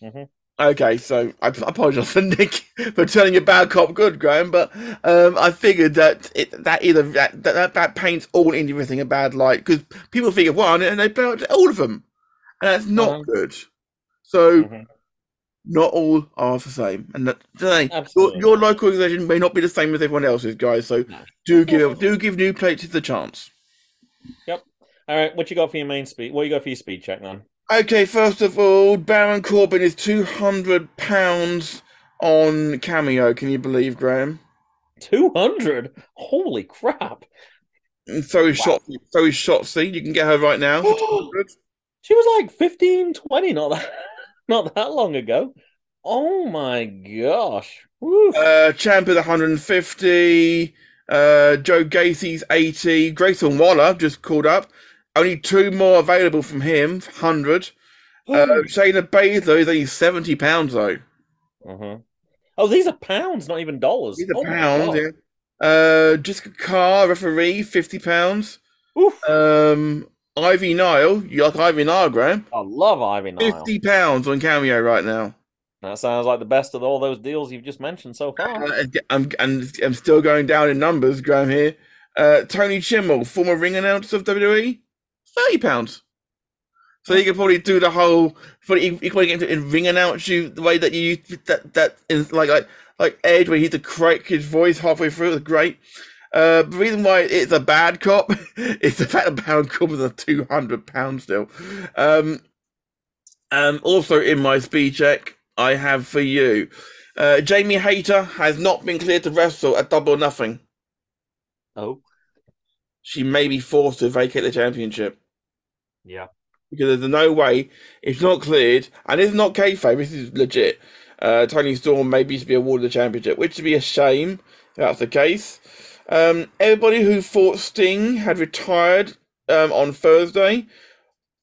Mhm. Okay, so I I apologize for Nick for turning a bad cop good, Graham, but um, I figured that it that either that that, that paints all indie wrestling a bad light because people think of one and they play out all of them, and that's not Uh-huh. good. So Mhm. Not all are the same, and that say, your, your local organization may not be the same as everyone else's, guys. So No. do give do give new places a chance. Yep. All right, what you got for your main speed? What you got for your speed check, man? Okay, first of all, Baron Corbin is two hundred pounds on Cameo. Can you believe, Graham? Two hundred. Holy crap! And so is Wow. Shot. So is Shotzi. You can get her right now. She was like 15, 20, not that, not that long ago. Oh my gosh! Woo. uh, Champ is one hundred and fifty. Uh, Joe Gacy's eighty. Grayson Waller just called up. Only two more available from him. Hundred. Uh, Shayna Baszler is only seventy pounds though. Uh-huh. Oh, these are pounds, not even dollars. These are Oh pounds. Yeah. Uh, Jessica Carr, referee, fifty pounds. Oof. Um, Ivy Nile, you like Ivy Nile, Graham? I love Ivy Nile. Fifty pounds on Cameo right now. That sounds like the best of all those deals you've just mentioned so far. Uh, I'm, and I'm still going down in numbers, Graham here. Uh, Tony Chimel, former ring announcer of WWE, thirty pounds. So you could probably do the whole. You could probably get into in ring announce you the way that you used that that is like like like Edge, where he had to crack his voice halfway through. It was great. Uh, the reason why it's a bad cop is the fact that Baron Corbin's a two hundred pound still. Um, um, also in my speed check, I have for you. Uh, Jamie Hayter has not been cleared to wrestle at Double or Nothing. Oh, She may be forced to vacate the championship yeah. because there's no way it's not cleared, and it's not kayfabe. This is legit. Uh, Toni Storm maybe to be awarded the championship, which would be a shame if that's the case. Um, everybody who thought Sting had retired um, on Thursday,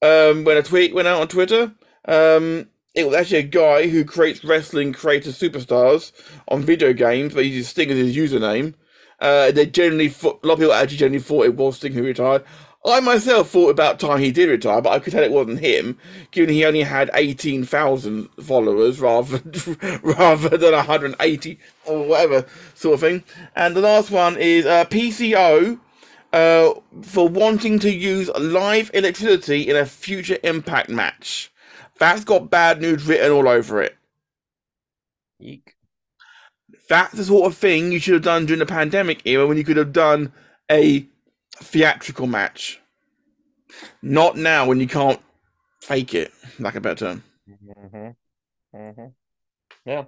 um, when a tweet went out on Twitter, um, it was actually a guy who creates wrestling creator superstars on video games, but he uses Sting as his username. Uh, they generally, thought, a lot of people actually generally thought it was Sting who retired. I myself thought about time he did retire, but I could tell it wasn't him, given he only had eighteen thousand followers rather rather than hundred eighty or whatever sort of thing. And the last one is uh, PCO uh, for wanting to use live electricity in a future Impact match. That's got bad news written all over it. Eek. That's the sort of thing you should have done during the pandemic era when you could have done a theatrical match. Not now when you can't fake it, like a better term. Mm-hmm. Mm-hmm. Yeah.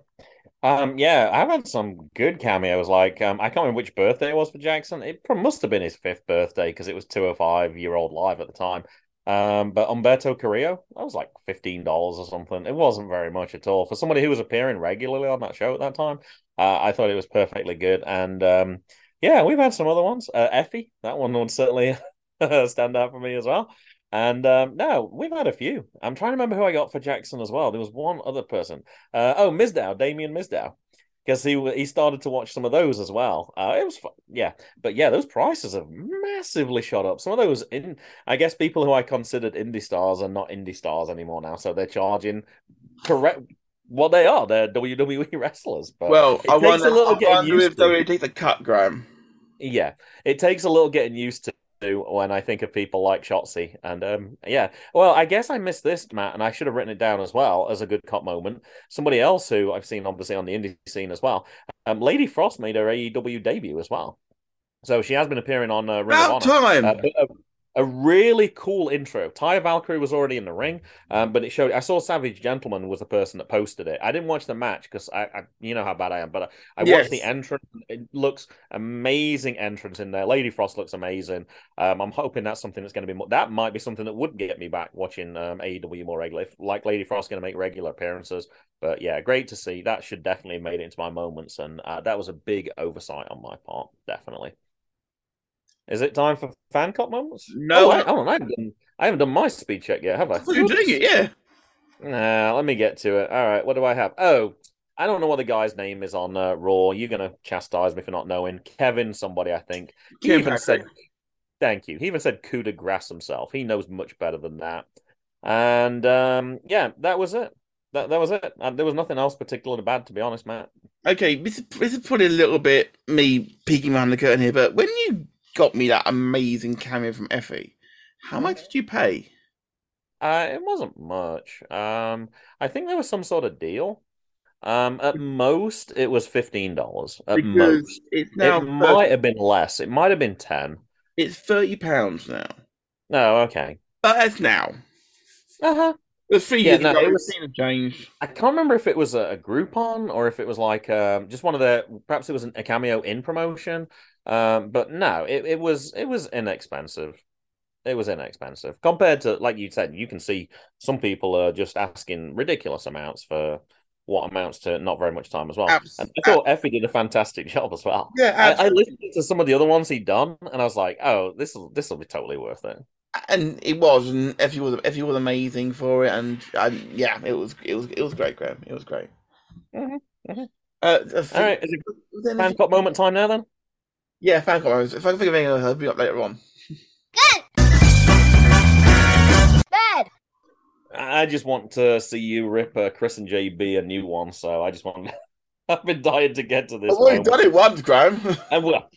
Um, yeah, I've had some good cameos. Like, um, I can't remember which birthday it was for Jackson. It must have been his fifth birthday because it was 205 year old live at the time. Um, but Humberto Carrillo, that was like $15 or something. It wasn't very much at all. For somebody who was appearing regularly on that show at that time, uh, I thought it was perfectly good. And um, yeah, we've had some other ones. Uh, Effy, that one would certainly stand out for me as well. And um, no, we've had a few. I'm trying to remember who I got for Jackson as well. There was one other person. Uh, oh, Mizdow, Damien Mizdow, because he he started to watch some of those as well. Uh, it was fun. yeah, but yeah, those prices have massively shot up. Some of those in, I guess, people who I considered indie stars are not indie stars anymore now, so they're charging correct. Well, they are. They're WWE wrestlers. But Well, it I takes wonder, a little I getting wonder used if to. WWE takes a cut, Graham. Yeah, it takes a little getting used to when I think of people like Shotzi. And um, yeah, well, I guess I missed this, Matt, and I should have written it down as well as a good cop moment. Somebody else who I've seen obviously on the indie scene as well. Um, Lady Frost made her AEW debut as well. So she has been appearing on uh, Ring About of Honor. time. Uh, but a, a really cool intro. Taya Valkyrie was already in the ring, um, but it showed. I saw Savage Gentleman was the person that posted it. I didn't watch the match because I, I, you know how bad I am, but I, I Yes. watched the entrance. It looks amazing entrance in there. Lady Frost looks amazing. Um, I'm hoping that's something that's going to be more. That might be something that would get me back watching um, AEW more regularly. If, like Lady Frost going to make regular appearances, but yeah, great to see. That should definitely have made it into my moments, and uh, that was a big oversight on my part, definitely. Is it time for fan cop moments? No, oh, I- I, hold on, I haven't done. I haven't done my speed check yet, have I? I you were doing it, yeah. Nah, let me get to it. All right, what do I have? Oh, I don't know what the guy's name is on uh, Raw. You're gonna chastise me for not knowing. Kevin, somebody, I think. He Kim even said, "Thank you." He even said coup de grace himself. He knows much better than that. And um, yeah, that was it. That that was it. There was nothing else particularly bad, to be honest, Matt. Okay, this is, this is probably a little bit me peeking behind the curtain here, but when you got me that amazing cameo from Effy, how much did you pay? Uh, it wasn't much. Um, I think there was some sort of deal. Um, at most, it was fifteen dollars. At Because most, it's now it might have been less. It might have been ten. it's thirty pounds now. No, okay. But that's now. Uh huh. It was three Yeah, years no, ago. it was- was changed. I can't remember if it was a, a Groupon or if it was like um, just one of the perhaps it was a cameo in promotion. Um, but no, it, it was it was inexpensive. It was inexpensive compared to like you said. You can see some people are just asking ridiculous amounts for what amounts to not very much time as well. Abs- And I thought Effy did a fantastic job as well. Yeah, I, I listened to some of the other ones he'd done, and I was like, "Oh, this will this will be totally worth it." And it was, and Effy was Effy was amazing for it, and, and yeah, it was it was it was great, Graham. It was great. Mhm, mhm. Uh, I think- right, is it fan anything- cop moment time now then? Yeah, fan comments. If I can think of anything I'll be up later on. Good. I just want to see you rip uh, Chris and JB a new one. So I just want. I've been dying to get to this. I've already moment. done it once, Graham. And well,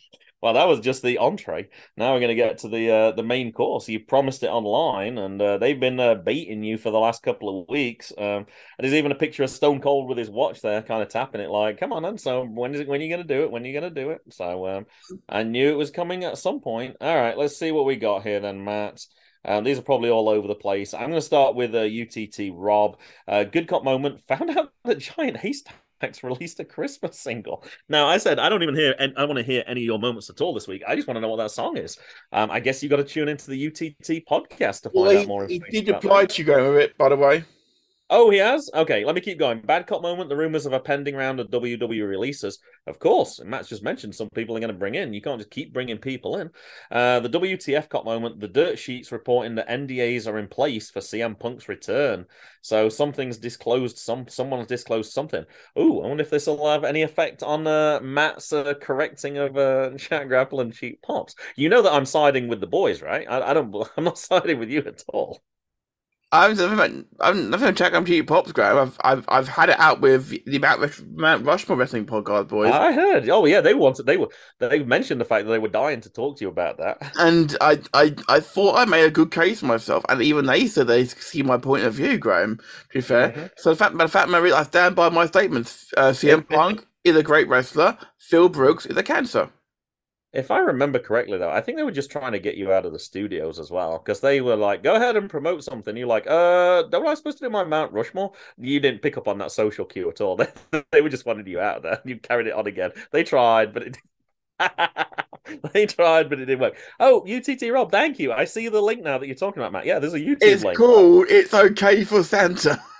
well, that was just the entree. Now we're going to get to the uh, the main course. You promised it online, and uh, they've been uh, beating you for the last couple of weeks. Um, and there's even a picture of Stone Cold with his watch there, kind of tapping it, like, "Come on, then. So when is it? When are you going to do it? When are you going to do it?" So um, I knew it was coming at some point. All right, let's see what we got here then, Matt. Um, these are probably all over the place. I'm going to start with uh, UTT Rob. Uh, good cop moment. Found out that Giant Haystack released a Christmas single. Now, I said I don't even hear, and I want to hear any of your moments at all this week. I just want to know what that song is. Um, I guess you got to tune into the UTT podcast to find Well, out more he, he did that. to you, Graham, with it, by the way. Oh, he has. Okay, let me keep going. Bad cop moment. The rumors of a pending round of WWE releases. Of course, and Matt's just mentioned some people are going to bring in. You can't just keep bringing people in. Uh, the WTF cop moment. The dirt sheets reporting that NDAs are in place for CM Punk's return. So something's disclosed. Some someone's disclosed something. Oh, I wonder if this will have any effect on uh, Matt's uh, correcting of uh, chat grapple and cheap pops. You know that I'm siding with the boys, right? I, I don't. I'm not siding with you at all. I've never, I've never checked on GT Pops, Graham. I've, I've, I've had it out with the Mount, Rush, Mount Rushmore Wrestling podcast, boys. I heard. Oh yeah, they wanted. They were. They mentioned the fact that they were dying to talk to you about that. and I, I, I thought I made a good case for myself, and even they said they see my point of view, Graham. To be fair, Mhm. so the fact, the fact, Mary, I stand by my statements. Uh, CM Punk is a great wrestler. Phil Brooks is a cancer. If I remember correctly, though, I think they were just trying to get you out of the studios as well, because they were like, "Go ahead and promote something." You're like, "Uh, what am I supposed to do my Mount Rushmore?" You didn't pick up on that social cue at all. They, they were just wanted you out of there. You carried it on again. They tried, but it. they tried, but it didn't work. Oh, UTT Rob, thank you. I see the link now that you're talking about, Matt. Yeah, there's a YouTube It's link. called "It's Okay for Santa."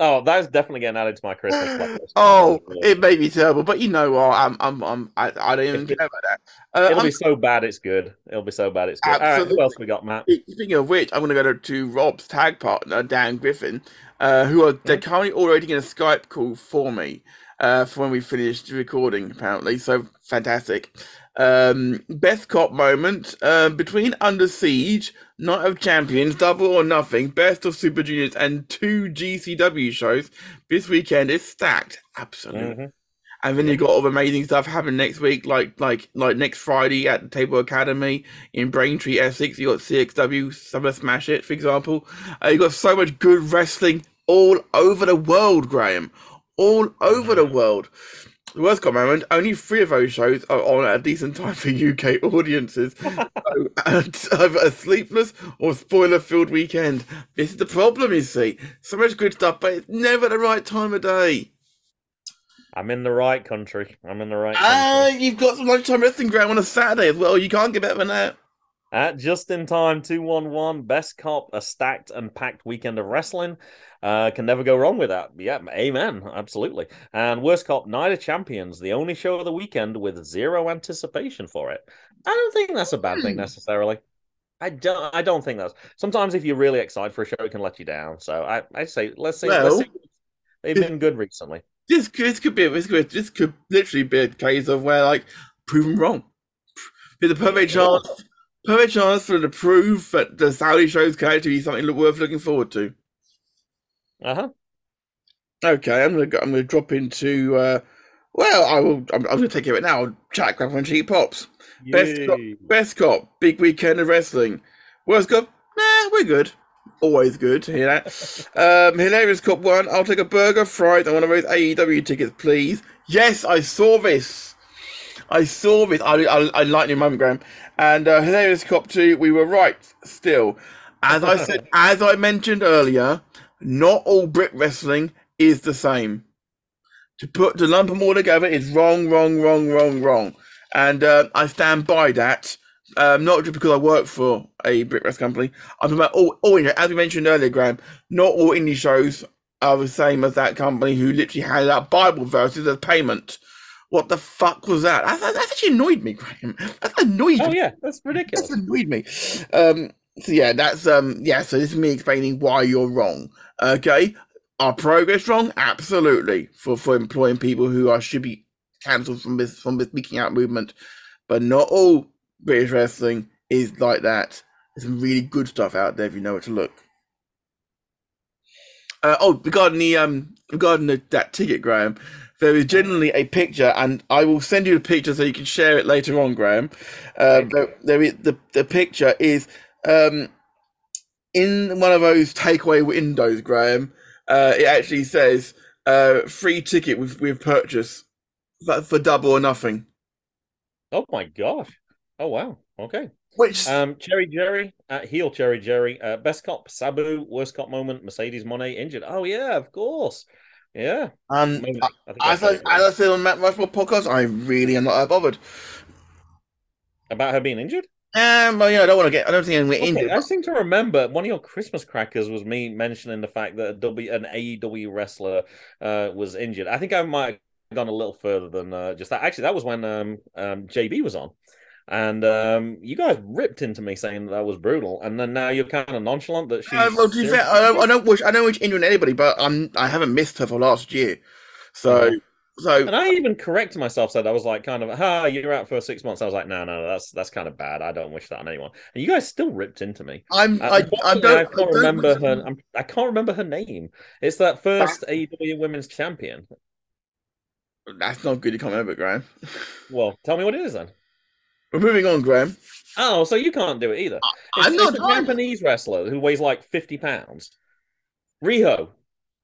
Oh, that's definitely getting added to my Christmas playlist. Oh, it may be terrible, but you know what? I'm, I'm, I'm, I, I don't even care about that. Uh, It'll I'm- be so bad it's good. It'll be so bad it's good. All right, who else we got, Matt? Speaking of which, I'm going to go to, to Rob's tag partner, Dan Griffin, uh, who are they're currently already in a Skype call for me uh, for when we finished recording, apparently. So fantastic. Um, best cop moment uh, between Under Siege, Night of Champions, Double or Nothing, Best of Super Juniors, and two GCW shows. This weekend is stacked. Absolutely. Mhm. And then you've got all the amazing stuff happening next week, like like like next Friday at the Tabor Academy in Braintree, Essex. You got CXW Summer Smash It, for example. Uh, you got so much good wrestling all over the world, Graham. All over the world. The worst cop moment, only three of those shows are on at a decent time for UK audiences. so, and either a sleepless or spoiler filled weekend. This is the problem, you see. So much good stuff, but it's never the right time of day. I'm in the right country. I'm in the right Ah, country. you've got some lunchtime wrestling ground on a Saturday as well. You can't get better than that. At just in time, 211, best cop, a stacked and packed weekend of wrestling. Uh, can never go wrong with that. Yeah, amen. Absolutely. And worst cop, Night of Champions, the only show of the weekend with zero anticipation for it. I don't think that's a bad thing Hmm. necessarily. I don't. I don't think that's. Sometimes if you're really excited for a show, it can let you down. So I, I say let's see. let's Well- see. They've been good recently. This could, this could be this could this could literally be a case of where like proven wrong. Be the perfect chance, perfect chance for them to prove that the Saudi shows can actually be something worth looking forward to. Uh huh. Okay, I'm gonna I'm gonna drop into. Uh, well, I will. I'm, I'm gonna take care of it now. Chat grab on cheap pops. Best cop, best cop, big weekend of wrestling. Worst cop, nah, we're good. Always good to hear that. um, hilarious cop one. I'll take a burger, fries, and one of those AEW tickets, please. Yes, I saw this. I saw this. I I, I like your moment, Graham. And uh, hilarious cop two. We were right. Still, as I said, as I mentioned earlier, not all Brit wrestling is the same. To put to lump them all together is wrong, wrong, wrong, wrong, wrong and uh, I stand by that. Um, not just because I work for a Brit wrestling company. I'm talking about all, all as we mentioned earlier, Graham. Not all indie shows are the same as that company who literally handed out Bible verses as payment. What the fuck was that? That, that, that actually annoyed me, Graham. That annoyed Oh me. yeah, that's ridiculous. That's annoyed me. Um, so yeah, that's um, yeah. So this is me explaining why you're wrong. Okay, are progress wrong? Absolutely. For for employing people who are should be cancelled from this from this speaking out movement, but not all British wrestling is like that. There's some really good stuff out there if you know where to look. Uh, oh, regarding the um, regarding the, that ticket, Graham, there is generally a picture, and I will send you the picture so you can share it later on, Graham. Uh, there, there is the the picture is um, in one of those takeaway windows, Graham. Uh, it actually says uh, free ticket with with purchase for, for double or nothing. Oh my gosh! Oh wow! Okay. Which Um, Cherry Jerry, uh, heel Cherry Jerry, uh, best cop Sabu, worst cop moment Mercedes Moné injured. Oh yeah, of course. Yeah. um, Maybe- I- as I as I said on Matt Rushmore podcast, I really am not that bothered. about her being injured. Um, well, yeah, I don't want to get. I don't think I'm Okay, injured. I seem to remember one of your Christmas crackers was me mentioning the fact that a W, an AEW wrestler uh, was injured. I think I might have gone a little further than uh, just that. Actually, that was when um, um, JB was on. And um, you guys ripped into me saying that, that was brutal, and then now you're kind of nonchalant that she's. Uh, well, to be fair, I don't, I don't wish I don't wish injuring anybody, but I'm I haven't missed her for last year, so Mhm. so And I even corrected myself, said I was like, kind of, ah, you're out for six months. I was like, no, no, that's that's kind of bad. I don't wish that on anyone. And you guys still ripped into me. I'm Uh, I, I don't I can't don't remember her. I'm, I can't remember her name. It's that first AEW Women's Champion. That's not good. You can't remember, Graham. Well, tell me what it is then. We're moving on, Graham. Oh, so you can't do it either. It's, I'm it's not a trying. Japanese wrestler who weighs like fifty pounds. Riho.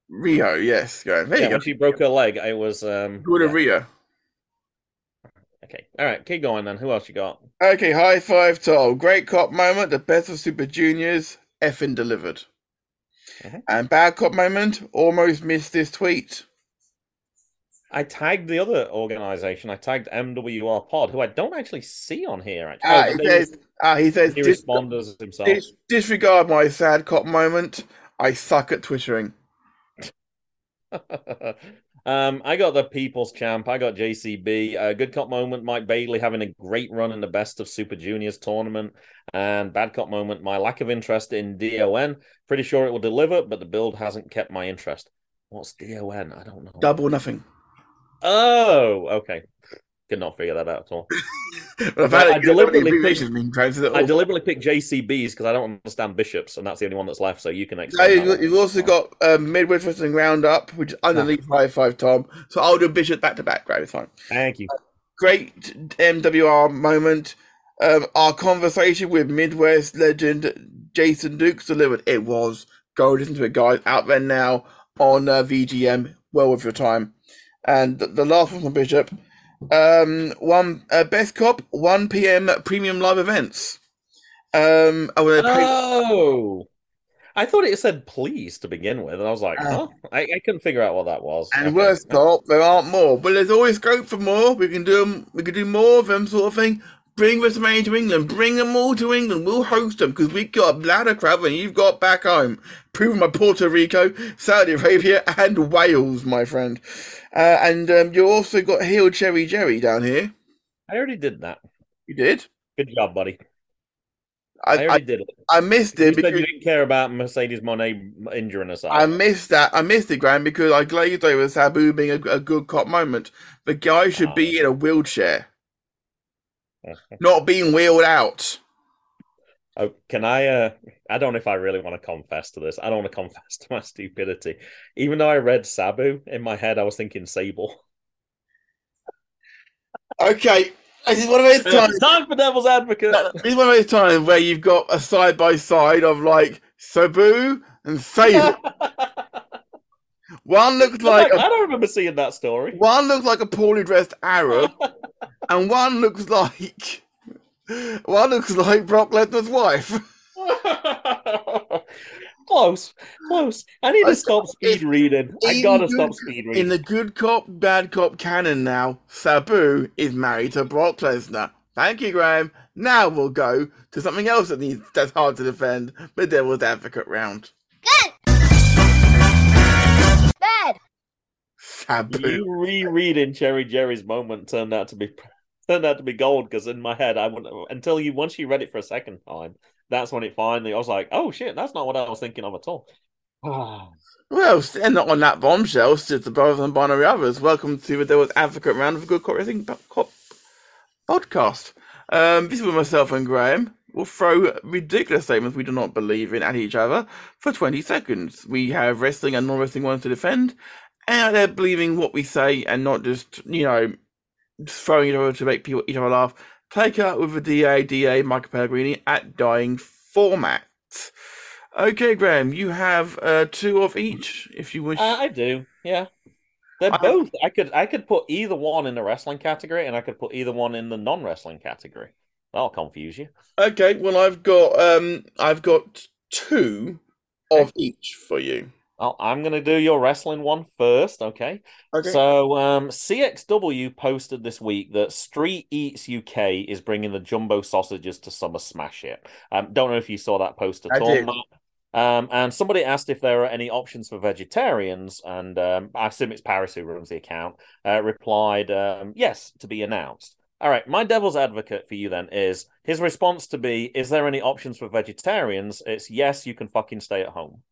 Rio, yes, Graham. There Yeah, you go. when she broke her leg, it was um. Good yeah. Rio. Okay, all right, keep going then. Who else you got? Okay, high five, Tom. Great cop moment. The best of Super Juniors. Effing delivered. Mhm. And bad cop moment. Almost missed this tweet. I tagged the other organization. I tagged MWR Pod, who I don't actually see on here. Actually, Ah, Oh, he says. Ah, he says. he "Dis- responds as himself. dis- disregard my sad cop moment. I suck at twittering. um, I got the People's Champ. I got JCB. Uh, good cop moment. Mike Bailey having a great run in the Best of Super Juniors tournament. And bad cop moment. My lack of interest in DON. Pretty sure it will deliver, but the build hasn't kept my interest. What's DON? I don't know. Double nothing. Oh, okay. Could not figure that out at all. I've I had it. deliberately abbreviations being. I deliberately picked JCBs because I don't understand bishops, and that's the only one that's left. So you can explain. you've, also got um, Midwest Wrestling Roundup, which is underneath High Five Tom. So I'll do Bishop back to back, Graham. It's fine. Thank you. Great MWR moment. Um, our conversation with Midwest legend Jason Dukes delivered. It was. Go listen to it, guys. Out there now on uh, VGM. Well worth your time. And the, the last one from Bishop. Um, one uh, best cop, one p.m. premium live events. Um, oh, pay- Oh, I thought it said please to begin with, and I was like, Oh. huh? I, I couldn't figure out what that was. And Okay. worst cop, there aren't more, but there's always scope for more. We can do them. We can do more of them, sort of thing. Bring WrestleMania to England. Bring them all to England. We'll host them because we've got a bladder crowd and you've got back home. Proven by Puerto Rico, Saudi Arabia, and Wales, my friend. Uh, and um, you also got Heel Cherry Jerry down here. I already did that. You did. Good job, buddy. I, I I, did it. I missed You it said because you didn't care about Mercedes Moné injuring herself. I missed that. I missed it, Graham, because I glazed over Sabu being a, a good cop moment. The guy should be in a wheelchair, not being wheeled out. Oh, can I? Uh, I don't know if I really want to confess to this. I don't want to confess to my stupidity. Even though I read Sabu in my head, I was thinking Sable. Okay, this is one of those times. Time for Devil's Advocate. This is one of those times where you've got a side by side of like Sabu and Sable. One looked like I a, don't remember seeing that story. one looked like a poorly dressed Arab, and one looks like one looks like Brock Lesnar's wife. close, close. I need I- to stop speed if- reading. I gotta good- stop speed reading. In the good cop, bad cop canon now, Sabu is married to Brock Lesnar. Thank you, Graham. Now we'll go to something else that needs that's hard to defend, the Devil's Advocate round. Good. Bad. Sabu. You rereading Cherry Jerry's moment turned out to be turned out to be gold because in my head I wouldn't until you once you read it for a second time. That's when it finally I was like, oh shit, that's not what I was thinking of at all. Well, and on that bombshell, just the brothers and binary others. Welcome to the Devil's Advocate round of a good cop wrestling po- cop podcast. Um, this is with myself and Graham. Will throw ridiculous statements we do not believe in at each other for 20 seconds. We have wrestling and non wrestling ones to defend, and they're believing what we say and not just, you know, throwing it over to make people each other laugh. Take out with the DA, DA, Michael Pellegrini at dying format. Okay, Graham, you have uh, two of each, if you wish. Uh, I do, yeah. They're I- both. I could I could put either one in the wrestling category, and I could put either one in the non-wrestling category. That'll confuse you. Okay, well, I've got um, I've got two of each for you. Well, I'm gonna do your wrestling one first, okay? Okay. So, um, CXW posted this week that Street Eats UK is bringing the jumbo sausages to Summer Smash It. Um, don't know if you saw that post at I all. Matt. Um, and somebody asked if there are any options for vegetarians, and um, I assume it's Paris who runs the account. Uh, replied, um, "Yes, to be announced." All right, my devil's advocate for you then is his response to be, "Is there any options for vegetarians?" It's yes, you can fucking stay at home.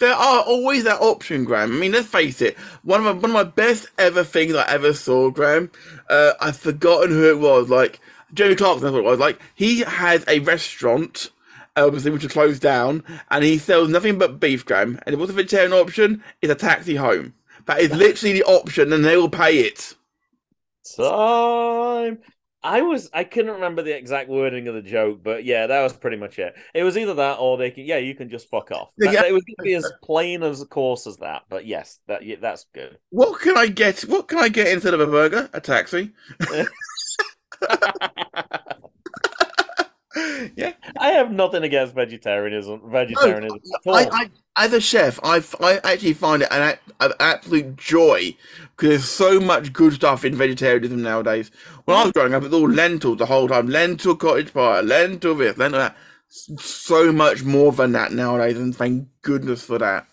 There are always that option, Graham. I mean, let's face it. One of my, one of my best ever things I ever saw, Graham. Uh, I've forgotten who it was. Like Jeremy Clarkson, that's what it was. Like he has a restaurant, obviously, which is closed down, and he sells nothing but beef, Graham. And what's a vegetarian option? It's a taxi home. That is literally the option, and they will pay it. Time. I was I couldn't remember the exact wording of the joke, but yeah, that was pretty much it. It was either that or they can yeah, you can just fuck off. That- Yeah. It was gonna be as plain as course as that, but yes, that yeah, that's good. What can I get? What can I get instead of a burger? A taxi. yeah. I have nothing against vegetarianism vegetarianism all. I, I, as a chef, I, I actually find it an, an absolute joy because there's so much good stuff in vegetarianism nowadays. When I was growing up, it was all lentils the whole time lentil cottage pie, lentil this, lentil that. So much more than that nowadays, and thank goodness for that.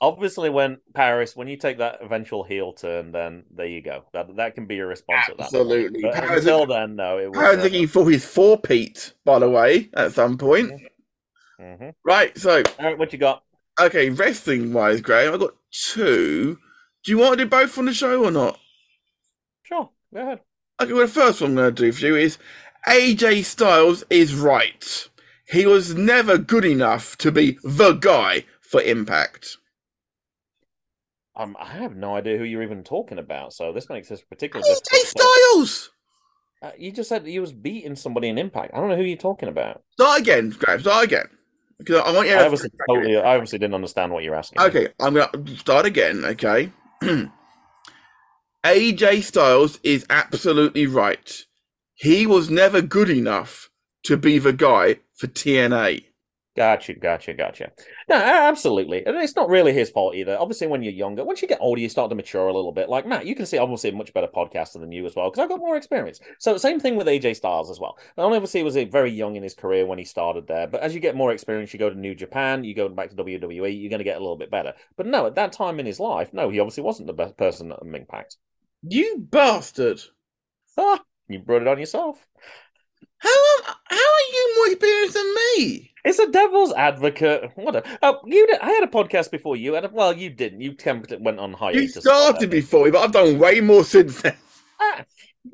Obviously, when Paris, when you take that eventual heel turn, then there you go. That that can be your response at that. Absolutely. Point. But Paris- until then, no. It was. I was looking for his four Pete, by the way, at some point. mhm. Right, so All right, what you got? okay, wrestling wise, Graham, I've got two. Do you want to do both on the show or not? Sure, go ahead. Okay, well, the first one I'm going to do for you is AJ Styles is right. He was never good enough to be the guy for Impact. Um, I have no idea who you're even talking about, so this makes this particularly AJ difficult. Styles! Uh, you just said he was beating somebody in Impact. I don't know who you're talking about. Start again, Graham, start again. Because I want you I to obviously totally, I obviously didn't understand what you're asking. me. Okay, I'm going to start again, okay? AJ Styles is absolutely right. He was never good enough to be the guy for TNA. Gotcha, gotcha, gotcha. No, absolutely. And it's not really his fault either. Obviously, when you're younger, once you get older, you start to mature a little bit. Like Matt, you can see obviously a much better podcaster than you as well, because I've got more experience. So same thing with AJ Styles as well. And obviously, he was a very young in his career when he started there. But as you get more experience, you go to New Japan, you go back to WWE, you're going to get a little bit better. But no, at that time in his life, no, he obviously wasn't the best person at Impact. You bastard! Ah, you brought it on yourself. How how are you more experienced than me? It's a devil's advocate. What a, oh, you did, I had a podcast before you, and well, you didn't. You went on hiatus. or started before me, but I've done way more since then. Ah,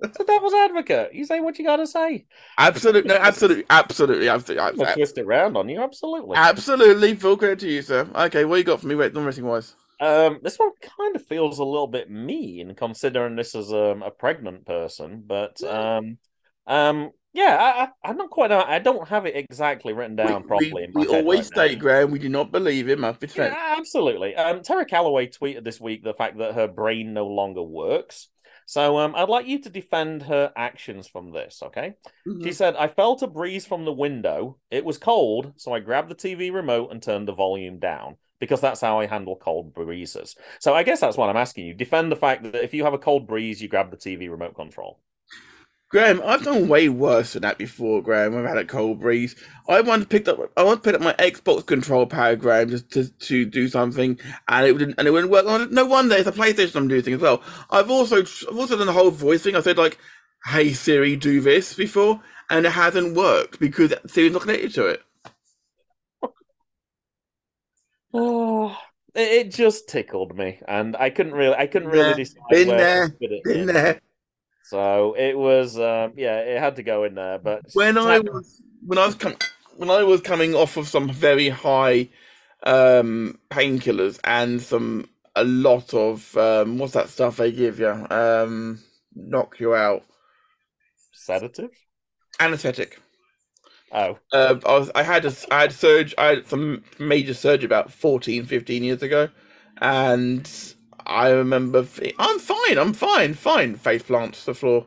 it's a devil's advocate. You say what you got to say. Absolutely, no, absolutely, absolutely, absolutely, gonna twist it round on you. Absolutely. absolutely. Full credit to you, sir. Okay, what you got for me, Wait, non wrestling wise? Um, this one kind of feels a little bit mean, considering this is um, a pregnant person. But um, um, yeah, I, I, I'm not quite. I don't have it exactly written down we, properly. we, we always right Graham, we do not believe him. Must be said. Yeah, absolutely. Um, Tara Calloway tweeted this week the fact that her brain no longer works. So um, I'd like you to defend her actions from this, okay? Mm-hmm. She said, I felt a breeze from the window. It was cold, so I grabbed the TV remote and turned the volume down because that's how I handle cold breezes. So I guess that's what I'm asking you. Defend the fact that if you have a cold breeze, you grab the TV remote control. Graham, I've done way worse than that before, Graham. I've had a cold breeze. I once picked up I once picked up my Xbox control pad, Graham, just to, to do something and it didn't and it wouldn't work. Oh, No wonder it's a PlayStation I'm doing as well. I've also I've also done the whole voice thing. I said like, Hey Siri, do this before, and it hasn't worked because Siri's not connected to it. Oh, it, just tickled me, and I couldn't really, I couldn't Been really decide been where there, to put it In in. there. So it was, um, yeah, it had to go in there. But When I was when I was com- when I was coming off of some very high um painkillers and some a lot of um what's that stuff they give you um knock you out Sedative? anesthetic. Oh, Uh, I was I had a, I had surge I had some major surgery about 14, 15 years ago, and I remember I'm fine, I'm fine, fine. Face plants the floor.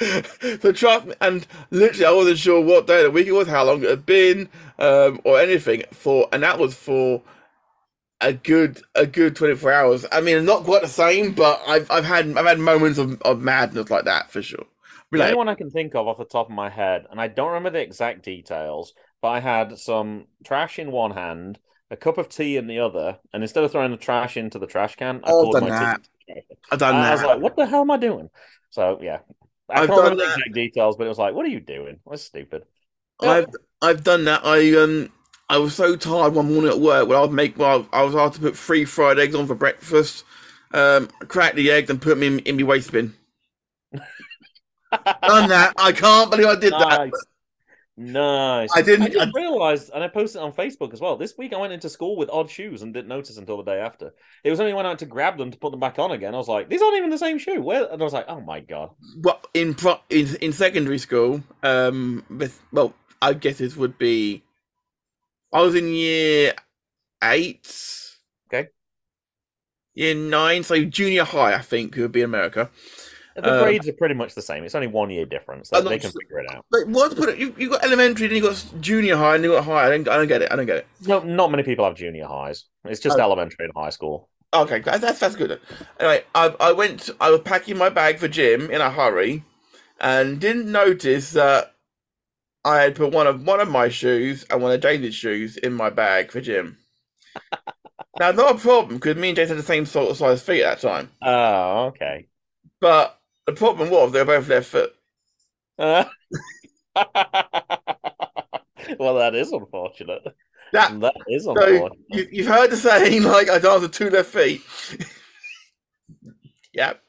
so trust me, and literally I wasn't sure what day of the week it was, how long it had been, um, or anything for, and that was for a good a good twenty four hours. I mean, not quite the same, but I've I've had I've had moments of, of madness like that for sure. the only one I can think of off the top of my head, and I don't remember the exact details, but I had some trash in one hand, a cup of tea in the other, and instead of throwing the trash into the trash can, I Oh, poured done my that. tea. into the trash I've done can. I that. was like, "What the hell am I doing?" So yeah, I I've can't done remember the exact details, but it was like, "What are you doing? That's stupid." I've I've done that. I um I was so tired one morning at work when I would make well I was asked to put three fried eggs on for breakfast. Um, crack the eggs and put them in, in my waste bin. Done that. I can't believe I did that. Nice. I didn't- I just I- realized, and I posted it on Facebook as well. This week I went into school with odd shoes and didn't notice until the day after. It was only when I went to grab them to put them back on again. I was like, "These aren't even the same shoe." Where? And I was like, "Oh my god." What in pro in in secondary school? Um, with, well, I guess this would be. I was in year eight. Okay. Year nine, so junior high, I think, would be in America. The Um, grades are pretty much the same. It's only one year difference. I'm They, can figure it out. Like, what? Put it, you you got elementary, then you got junior high, and you got high. I don't, I don't get it. I don't get it. No, not many people have junior highs. It's just Oh. elementary and high school. Okay, that's that's, that's good. Anyway, I I went. I was packing my bag for gym in a hurry, and didn't notice that I had put one of one of my shoes and one of James's shoes in my bag for gym. now, not a problem because me and James had the same sort of size feet at that time. Oh, okay. But the problem was they were both left foot. Uh, well, that is unfortunate. That That is so unfortunate. you, you've heard the saying like I dance with two left feet. yep,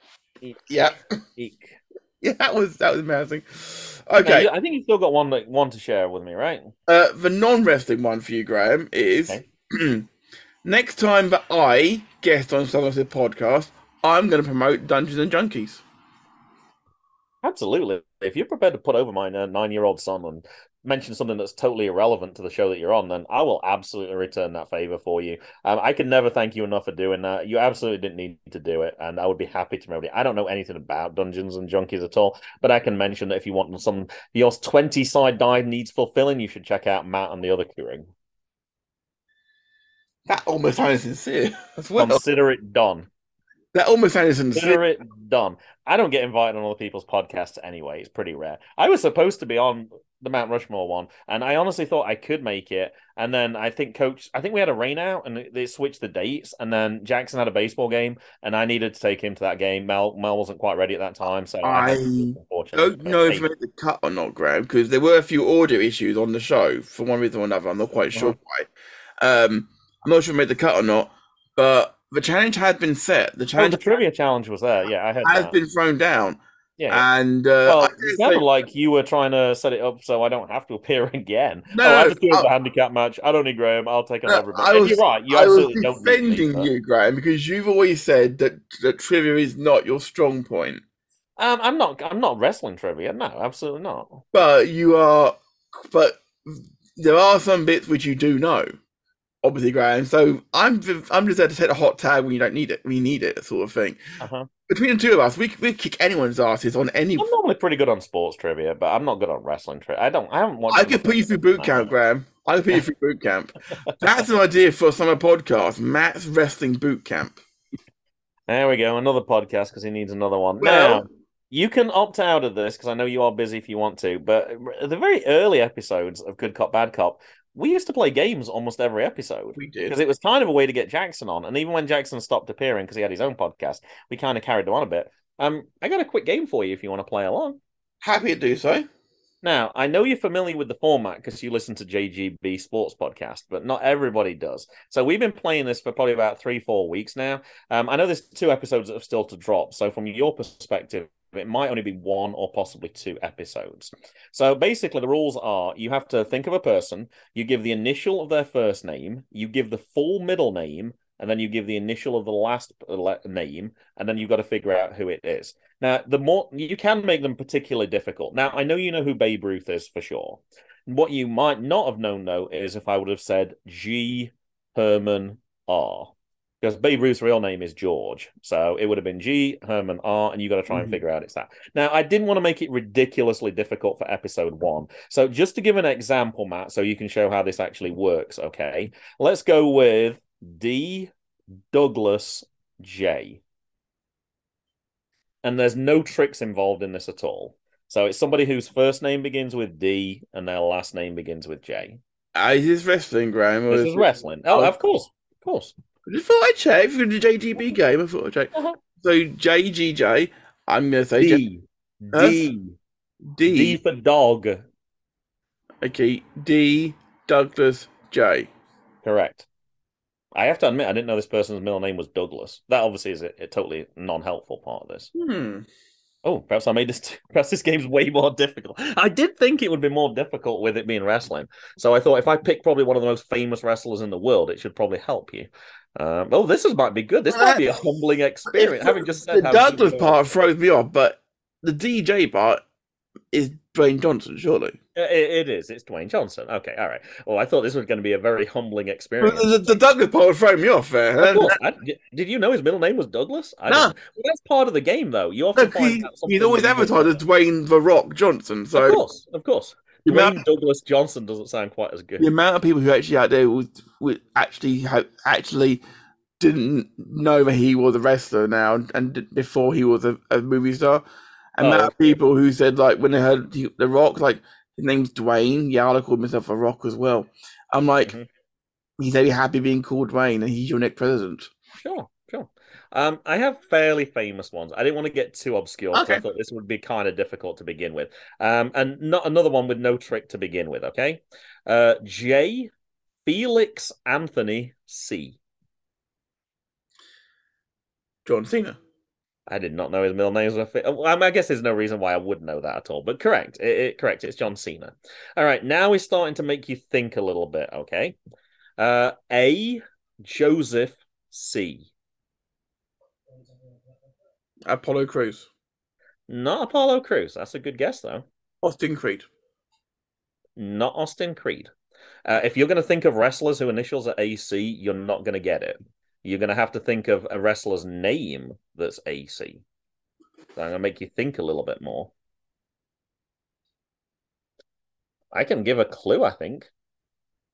yep, Eek. yeah. That was that was. Now, Okay. you- I think you've still got one that one to share with me, right? Uh, the non-wrestling one for you, Graham, is Okay. next time that I guest on someone's podcast, I'm going to promote Dungeons and Junkies. Absolutely. If you're prepared to put over my uh, nine-year-old son and mention something that's totally irrelevant to the show that you're on, then I will absolutely return that favor for you. Um, I can never thank you enough for doing that. You absolutely didn't need to do it, and I would be happy to it. I don't know anything about Dungeons and Junkies at all, but I can mention that if you want some your 20 side die needs fulfilling, you should check out Matt and the other Keurig. That almost sounds sincere as well. Consider it done. That almost sounded sincere. Consider it done. I don't get invited on other people's podcasts anyway. It's pretty rare. I was supposed to be on the Mount Rushmore one, and I honestly thought I could make it. And then I think Coach, I think we had a rain out, and they switched the dates. And then Jackson had a baseball game, and I needed to take him to that game. Mel, Mel wasn't quite ready at that time, so I, I don't know if I made the cut or not, Graham, because there were a few audio issues on the show for one reason or another. I'm not quite sure why. Um, I'm not sure if I made the cut or not, but the challenge had been set. The challenge the trivia challenge was there. Yeah, I heard has that. been thrown down, yeah. and uh, Well, it sounded like you were trying to set it up so I don't have to appear again. No, oh, I just do it as I- a handicap match. I don't need Graham. I'll take on No, everybody. I And was- you're right. You I was absolutely don't need me, defending you, Graham, because you've always said that that trivia is not your strong point, Um, I'm not. I'm not wrestling trivia. No, absolutely not. but you are. But there are some bits which you do know, obviously, Graham. So I'm I'm just there to take a hot tag when you don't need it, We need it, sort of thing. Uh-huh. Between the two of us, we we kick anyone's asses on any. I'm normally pretty good on sports trivia, but I'm not good on wrestling trivia. I don't. I haven't watched. I could put you through boot camp, Graham. I could put you through boot camp. That's an idea for a summer podcast. Matt's wrestling boot camp. There we go. Another podcast because he needs another one. Well- now you can opt out of this because I know you are busy if you want to. But the very early episodes of Good Cop Bad Cop, we used to play games almost every episode. We did. because it was kind of a way to get Jackson on. And even when Jackson stopped appearing because he had his own podcast, we kind of carried him on a bit. Um, I got a quick game for you if you want to play along. Happy to do so. Now, I know you're familiar with the format because you listen to JGB Sports Podcast, but not everybody does. So we've been playing this for probably about three, four weeks now. Um, I know there's two episodes that have still to drop. So from your perspective, it might only be one or possibly two episodes. So basically, the rules are you have to think of a person, you give the initial of their first name, you give the full middle name, and then you give the initial of the last uh, name, and then you've got to figure out who it is. Now, the more you can make them particularly difficult. Now, I know you know who Babe Ruth is for sure. What you might not have known though is if I would have said G. Herman R. Because Babe Ruth's real name is George. So it would have been G, Herman R, and you got to try and Mhm. figure out it's that. Now, I didn't want to make it ridiculously difficult for episode one. So just to give an example, Matt, so you can show how this actually works, okay? Let's go with D. Douglas J. And there's no tricks involved in this at all. So it's somebody whose first name begins with D and their last name begins with J. Uh, is this wrestling, Graham? This is wrestling. Oh, of course. Of course. I just thought I'd check for the JGB game. I thought I'd check. Uh-huh. So JGJ, I'm going to say J- D. Huh? D. D. D for dog. Okay, D. Douglas J. Correct. I have to admit, I didn't know this person's middle name was Douglas. That obviously is a, a totally non-helpful part of this. Hmm. Oh, perhaps I made this. Perhaps this game's way more difficult. I did think it would be more difficult with it being wrestling, so I thought if I pick probably one of the most famous wrestlers in the world, it should probably help you. Um, oh, this is might be good. This might be a humbling experience. Having just said the how Douglas part throws me off, but the DJ part is Dwayne Johnson, surely. Uh, It, it is. It's Dwayne Johnson. Okay, all right. Well, I thought this was going to be a very humbling experience. the, the Douglas part would throw me off there. Of course. I- did you know his middle name was Douglas? I No. Well, that's part of the game, though. You No, find he, he's always advertised as Dwayne the Rock Johnson. So Of course, of course. the amount, Dwayne Douglas Johnson doesn't sound quite as good. the amount of people who actually out there would, would actually have actually didn't know that he was a wrestler now, and d- before he was a, a movie star. And Oh, of okay. people who said like when they heard the, Rock, like his name's Dwayne. I called myself a Rock as well. I'm like, Mhm. he's very happy being called Dwayne, and he's your next president. Sure, sure. Um, I have fairly famous ones. I didn't want to get too obscure. 'cause I thought this would be kind of difficult to begin with. Um, and not another one with no trick to begin with. Okay, uh, J. Felix Anthony C. John Cena. I did not know his middle name was a fit. Well, I, mean, I guess there's no reason why I would know that at all. But correct, it, it- correct. It's John Cena. All right, now we're starting to make you think a little bit. Okay, uh, A. Joseph C. Apollo Crews. Not Apollo Crews. That's a good guess though. Austin Creed. Not Austin Creed. Uh, if you're going to think of wrestlers who initials are AC, you're not going to get it. You're going to have to think of a wrestler's name that's AC. So I'm going to make you think a little bit more. I can give a clue, I think.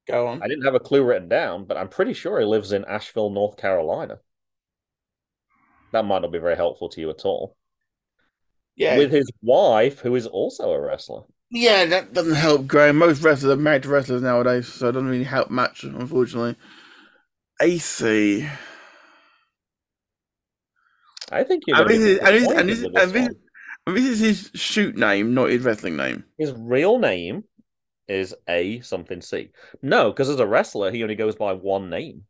Go on. I didn't have a clue written down, but I'm pretty sure he lives in Asheville, North Carolina. That might not be very helpful to you at all. Yeah, With his wife, who is also a wrestler. yeah, that doesn't help, Graham. Most wrestlers are married to wrestlers nowadays, so it doesn't really help much, unfortunately. AC. I think you're And going to this is, and this, and this, and this, and this is his shoot name, not his wrestling name. His real name is A something C. No, because as a wrestler, he only goes by one name.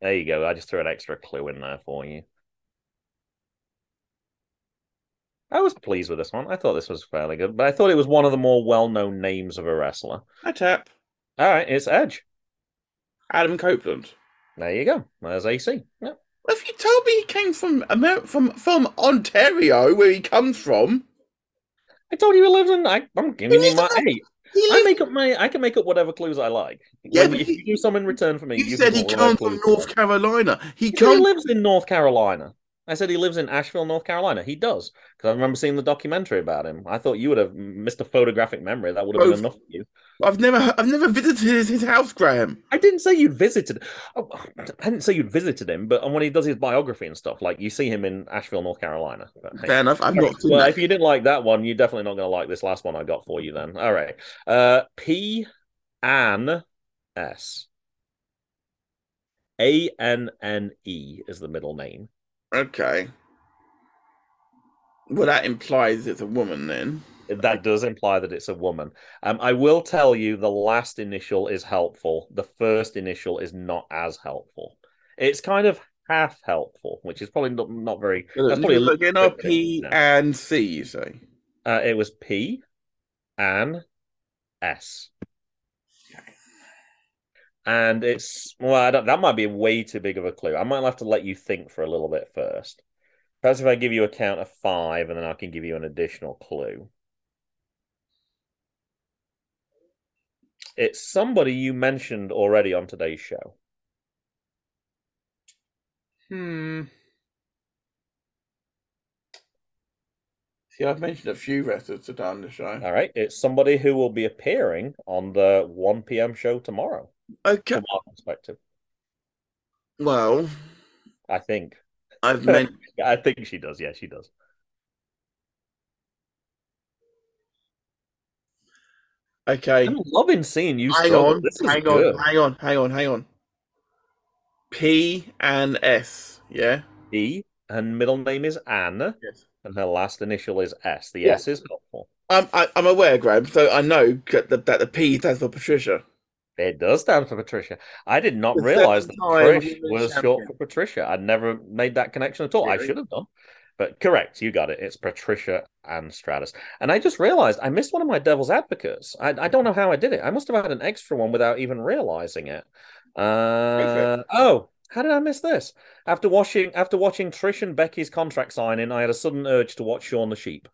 There you go. I just threw an extra clue in there for you. I was pleased with this one. I thought this was fairly good, but I thought it was one of the more well-known names of a wrestler. I tap. All right, it's Edge. Adam Copeland. There you go. There's AC. Yep. If you told me he came from Amer- from from Ontario, where he comes from, I told you he lives in. I, I'm giving you my. Hey, he I make up my. I can make up whatever clues I like. Yeah, When- if he- you do some in return for me, you you said he comes from North. Carolina. He He he comes. lives in North Carolina. I said he lives in Asheville, North Carolina. He does because I remember seeing the documentary about him. I thought you would have missed a photographic memory. That would have been enough for you. I've never I've never visited his, his house, Graham. I didn't say you'd visited. Oh, I didn't say you'd visited him, but when he does his biography and stuff, like you see him in Asheville, North Carolina. But, hey. Fair enough. I've not Well, that. if you didn't like that one, you're definitely not going to like this last one I got for you. Then, all right. Uh, P Ann S. A N N E is the middle name. Okay. Well, that implies it's a woman then. That does imply that it's a woman. Um, I will tell you the last initial is helpful. The first initial is not as helpful. It's kind of half helpful, which is probably not, not very. That's probably looking look, little again, bit- P and C, you say? Uh, it was P and S. And it's well, I don't, that might be way too big of a clue. I might have to let you think for a little bit first. Perhaps if I give you a count of five, and then I can give you an additional clue. It's somebody you mentioned already on today's show. Hmm. See, I've mentioned a few wrestlers today on the show. All right, it's somebody who will be appearing on the one p.m. show tomorrow. Okay. From our perspective, Well, I think. I've meant I think she does. Yeah, she does. okay. I'm loving seeing you Hang struggle. on, hang good. on, hang on, hang on, hang on. P and S, yeah. E and middle name is Anne, Yes. and her last initial is S. The Yeah. S is helpful. I'm I, I'm aware, Graham. So I know that the, that the P stands for Patricia. It does stand for Patricia. I did not The realize that Trish was short for Patricia. I'd never made that connection at all. I should have done. But correct, you got it. It's Patricia Anne Stratus. And I just realized I missed one of my devil's advocates. I, I don't know how I did it. I must have had an extra one without even realizing it. Uh, oh, how did I miss this? After watching after watching Trish and Becky's contract signing, I had a sudden urge to watch Shaun the Sheep.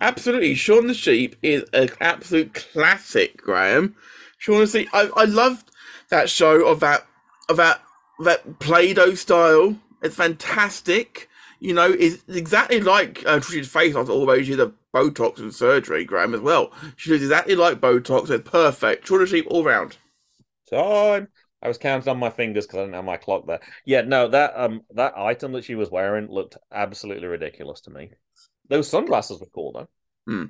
Absolutely, Shaun the Sheep is an absolute classic, Graham. Sheep. I I loved that show of that of that that Play-Doh style. It's fantastic. You know, it's exactly like uh, Trish's face after all those years of Botox and surgery, Graham, as well. She looks exactly like Botox. It's perfect. The Sheep all round. Time. I was counting on my fingers because I didn't have my clock there. Yeah, no, that um that item that she was wearing looked absolutely ridiculous to me. Those sunglasses were cool though. Hmm.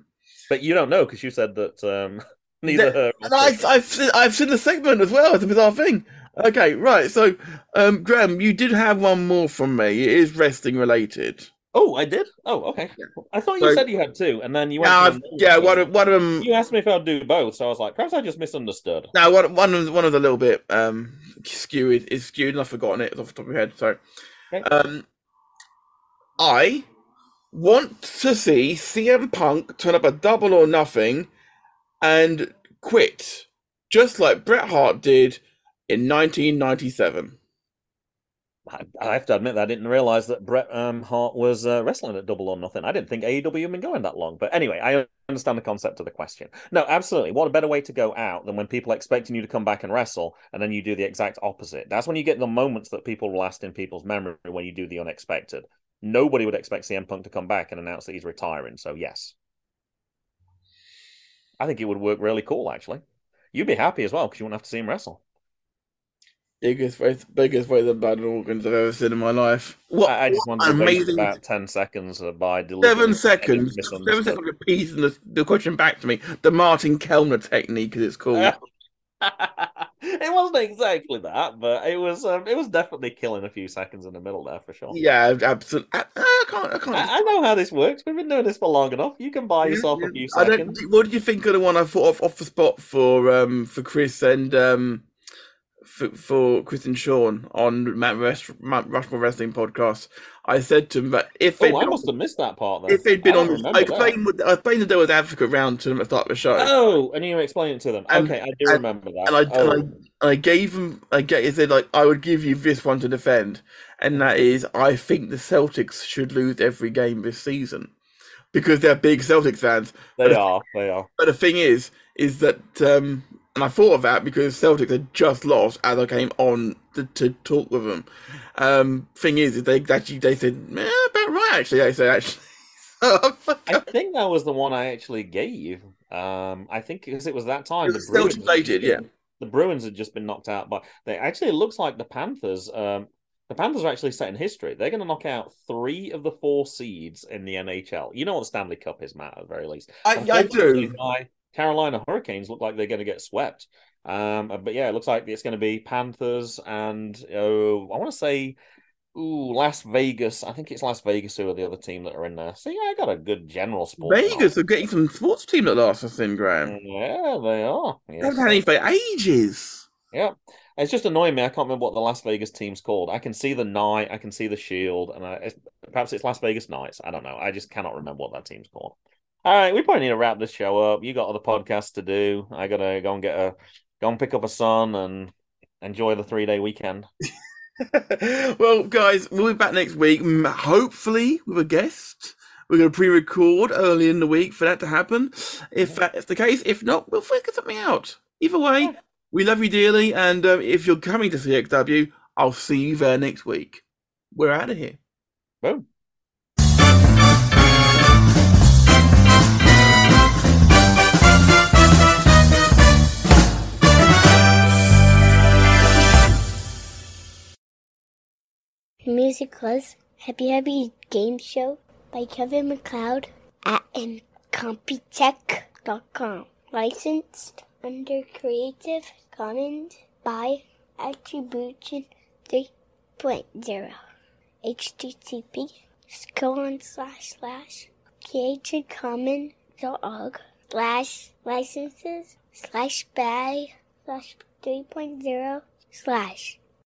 But you don't know because you said that um neither her. And I've seen, I've seen the segment as well. It's a bizarre thing. Okay, right. So, um, Graham, you did have one more from me. It is wrestling related. Oh, I did. Oh, okay. I thought you So- said you had two, and then you went. Yeah, I've. One of one of them. You asked me if I'd do both, so I was like, perhaps I just misunderstood. Now, one one of one of the little bit um skewed is skewed, and I've forgotten it off the top of my head. So, Okay. um, I want to see CM Punk turn up a double or nothing and quit, just like Bret Hart did in 1997. I, I have to admit that I didn't realize that Bret um, Hart was uh, wrestling at Double or Nothing. I didn't think AEW had been going that long. But anyway, I understand the concept of the question. No, absolutely. What a better way to go out than when people are expecting you to come back and wrestle, and then you do the exact opposite. That's when you get the moments that people last in people's memory when you do the unexpected. Nobody would expect CM Punk to come back and announce that he's retiring. So yes, I think it would work really cool. Actually, you'd be happy as well because you wouldn't have to see him wrestle. Biggest waste, biggest waste of blood organs I've ever seen in my life. What, I, I just what wanted amazing about ten seconds by seven seconds, seven seconds of repeating the, the question back to me. The Martin Kellner technique, as it's called. it wasn't exactly that, but it was um, it was definitely killing a few seconds in the middle there for sure. yeah, absolutely. I, I can't. I can't. I, I know how this works. We've been doing this for long enough. You can buy yourself a few I don't. seconds. What did you think of the one I thought of off the spot for um for Chris and um for, for Chris and Sean on Matt, Rest, Matt Rushmore Wrestling podcast? I said to him that if Oh, I been, must have missed that part then. if they'd been I on, I explained I explained the devil's advocate round to them at the start of the show. Oh, and you explain it to them. And- okay, I do and- remember that. and I, oh. and I, I gave him, I he said like, I would give you this one to defend, and that is, I think the Celtics should lose every game this season because they're big Celtics fans. they but- are. They are. But the thing is, is that, um, and I thought of that because Celtics had just lost as I came on to, to talk with them. Um, thing is, they actually they said, eh, about right actually. They said actually. So, I think that was the one I actually gave. Um, I think because it was that time the was Bruins, Celtic related, had yeah. the Bruins had just been knocked out but They actually it looks like the Panthers. Um, the Panthers are actually setting history. They're going to knock out three of the four seeds in the NHL. You know what the Stanley Cup is, Matt, at the very least. I, I do. Carolina Hurricanes look like they're going to get swept. Um, but yeah, it looks like it's going to be Panthers and oh, I want to say, ooh, Las Vegas. I think it's Las Vegas who are the other team that are in there. So yeah, I got a good general sport. Vegas are getting some sports team that last us in, Graham. Yeah, they are. Yes. haven't had any for ages. Yeah. It's just annoying me. I can't remember what the Las Vegas team's called. I can see the Knight, I can see the Shield, and I, it's, perhaps it's Las Vegas Knights. I don't know. I just cannot remember what that team's called. All right, we probably need to wrap this show up. You got other podcasts to do. I gotta go and get a go and pick up a son and enjoy the three day weekend. well, guys, we'll be back next week, hopefully with a guest. We're going to pre-record early in the week for that to happen. If that's the case, if not, we'll figure something out. Either way, we love you dearly, and um, if you're coming to CXW, I'll see you there next week. We're out of here. Boom. Music was Happy Happy Game Show by Kevin MacLeod at Incompetech.com. Licensed under Creative Commons by Attribution 3.0. HTTP colon slash slash creativecommons.org slash licenses slash by slash 3.0 slash